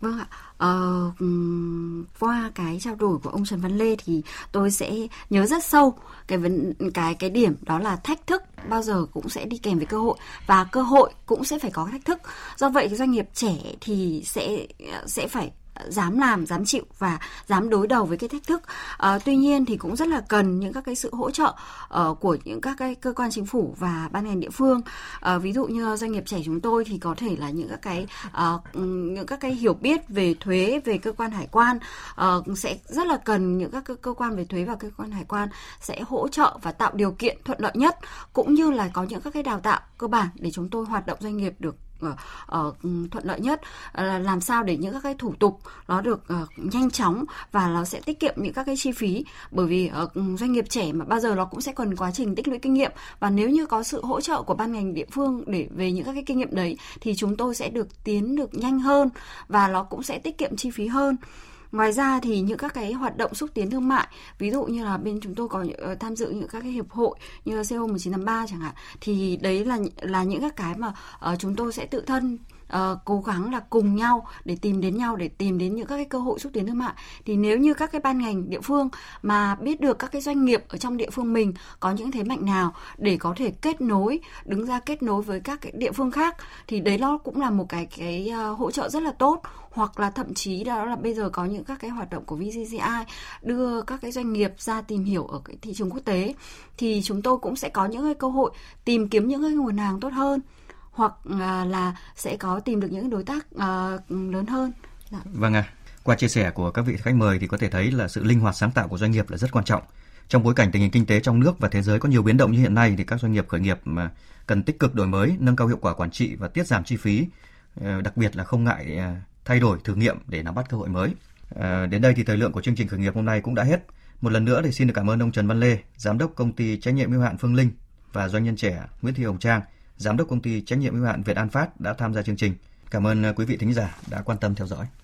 Speaker 4: Vâng ạ, ờ, qua cái trao đổi của ông Trần Văn Lê thì tôi sẽ nhớ rất sâu cái vấn cái cái điểm đó là thách thức bao giờ cũng sẽ đi kèm với cơ hội và cơ hội cũng sẽ phải có thách thức. Do vậy doanh nghiệp trẻ thì sẽ sẽ phải dám làm dám chịu và dám đối đầu với cái thách thức. À, tuy nhiên thì cũng rất là cần những các cái sự hỗ trợ uh, của những các cái cơ quan chính phủ và ban ngành địa phương. À, ví dụ như doanh nghiệp trẻ chúng tôi thì có thể là những các cái uh, những các cái hiểu biết về thuế về cơ quan hải quan uh, sẽ rất là cần những các cơ quan về thuế và cơ quan hải quan sẽ hỗ trợ và tạo điều kiện thuận lợi nhất cũng như là có những các cái đào tạo cơ bản để chúng tôi hoạt động doanh nghiệp được. Ờ, ờ, ừ, thuận lợi nhất. Ờ, là làm sao để những các cái thủ tục nó được uh, nhanh chóng và nó sẽ tiết kiệm những các cái chi phí. Bởi vì uh, doanh nghiệp trẻ mà bao giờ nó cũng sẽ cần quá trình tích lũy kinh nghiệm. Và nếu như có sự hỗ trợ của ban ngành địa phương để về những các cái kinh nghiệm đấy thì chúng tôi sẽ được tiến được nhanh hơn và nó cũng sẽ tiết kiệm chi phí hơn. Ngoài ra thì những các cái hoạt động xúc tiến thương mại, ví dụ như là bên chúng tôi có uh, tham dự những các cái hiệp hội như CO 1983 chẳng hạn, thì đấy là là những các cái mà uh, chúng tôi sẽ tự thân uh, cố gắng là cùng nhau để tìm đến nhau để tìm đến những các cái cơ hội xúc tiến thương mại. Thì nếu như các cái ban ngành địa phương mà biết được các cái doanh nghiệp ở trong địa phương mình có những thế mạnh nào để có thể kết nối đứng ra kết nối với các cái địa phương khác thì đấy nó cũng là một cái cái uh, hỗ trợ rất là tốt. Hoặc là thậm chí đó là bây giờ có những các cái hoạt động của VCCI đưa các cái doanh nghiệp ra tìm hiểu ở cái thị trường quốc tế thì chúng tôi cũng sẽ có những cái cơ hội tìm kiếm những cái nguồn hàng tốt hơn hoặc à, là sẽ có tìm được những đối tác ờ, lớn hơn.
Speaker 3: Dạ. Vâng ạ. À. Qua chia sẻ của các vị khách mời thì có thể thấy là sự linh hoạt sáng tạo của doanh nghiệp là rất quan trọng. Trong bối cảnh tình hình kinh tế trong nước và thế giới có nhiều biến động như hiện nay thì các doanh nghiệp khởi nghiệp mà cần tích cực đổi mới, nâng cao hiệu quả quản trị và tiết giảm chi phí, ờ, đặc biệt là không ngại ờ, thay đổi thử nghiệm để nắm bắt cơ hội mới. Đến đây thì thời lượng của chương trình khởi nghiệp hôm nay cũng đã hết. Một lần nữa thì xin được cảm ơn ông Trần Văn Lê, giám đốc công ty trách nhiệm hữu hạn Phương Linh và doanh nhân trẻ Nguyễn Thị Hồng Trang giám đốc công ty trách nhiệm hữu hạn Việt An Phát đã tham gia chương trình. Cảm ơn à, quý vị thính giả đã quan tâm theo dõi.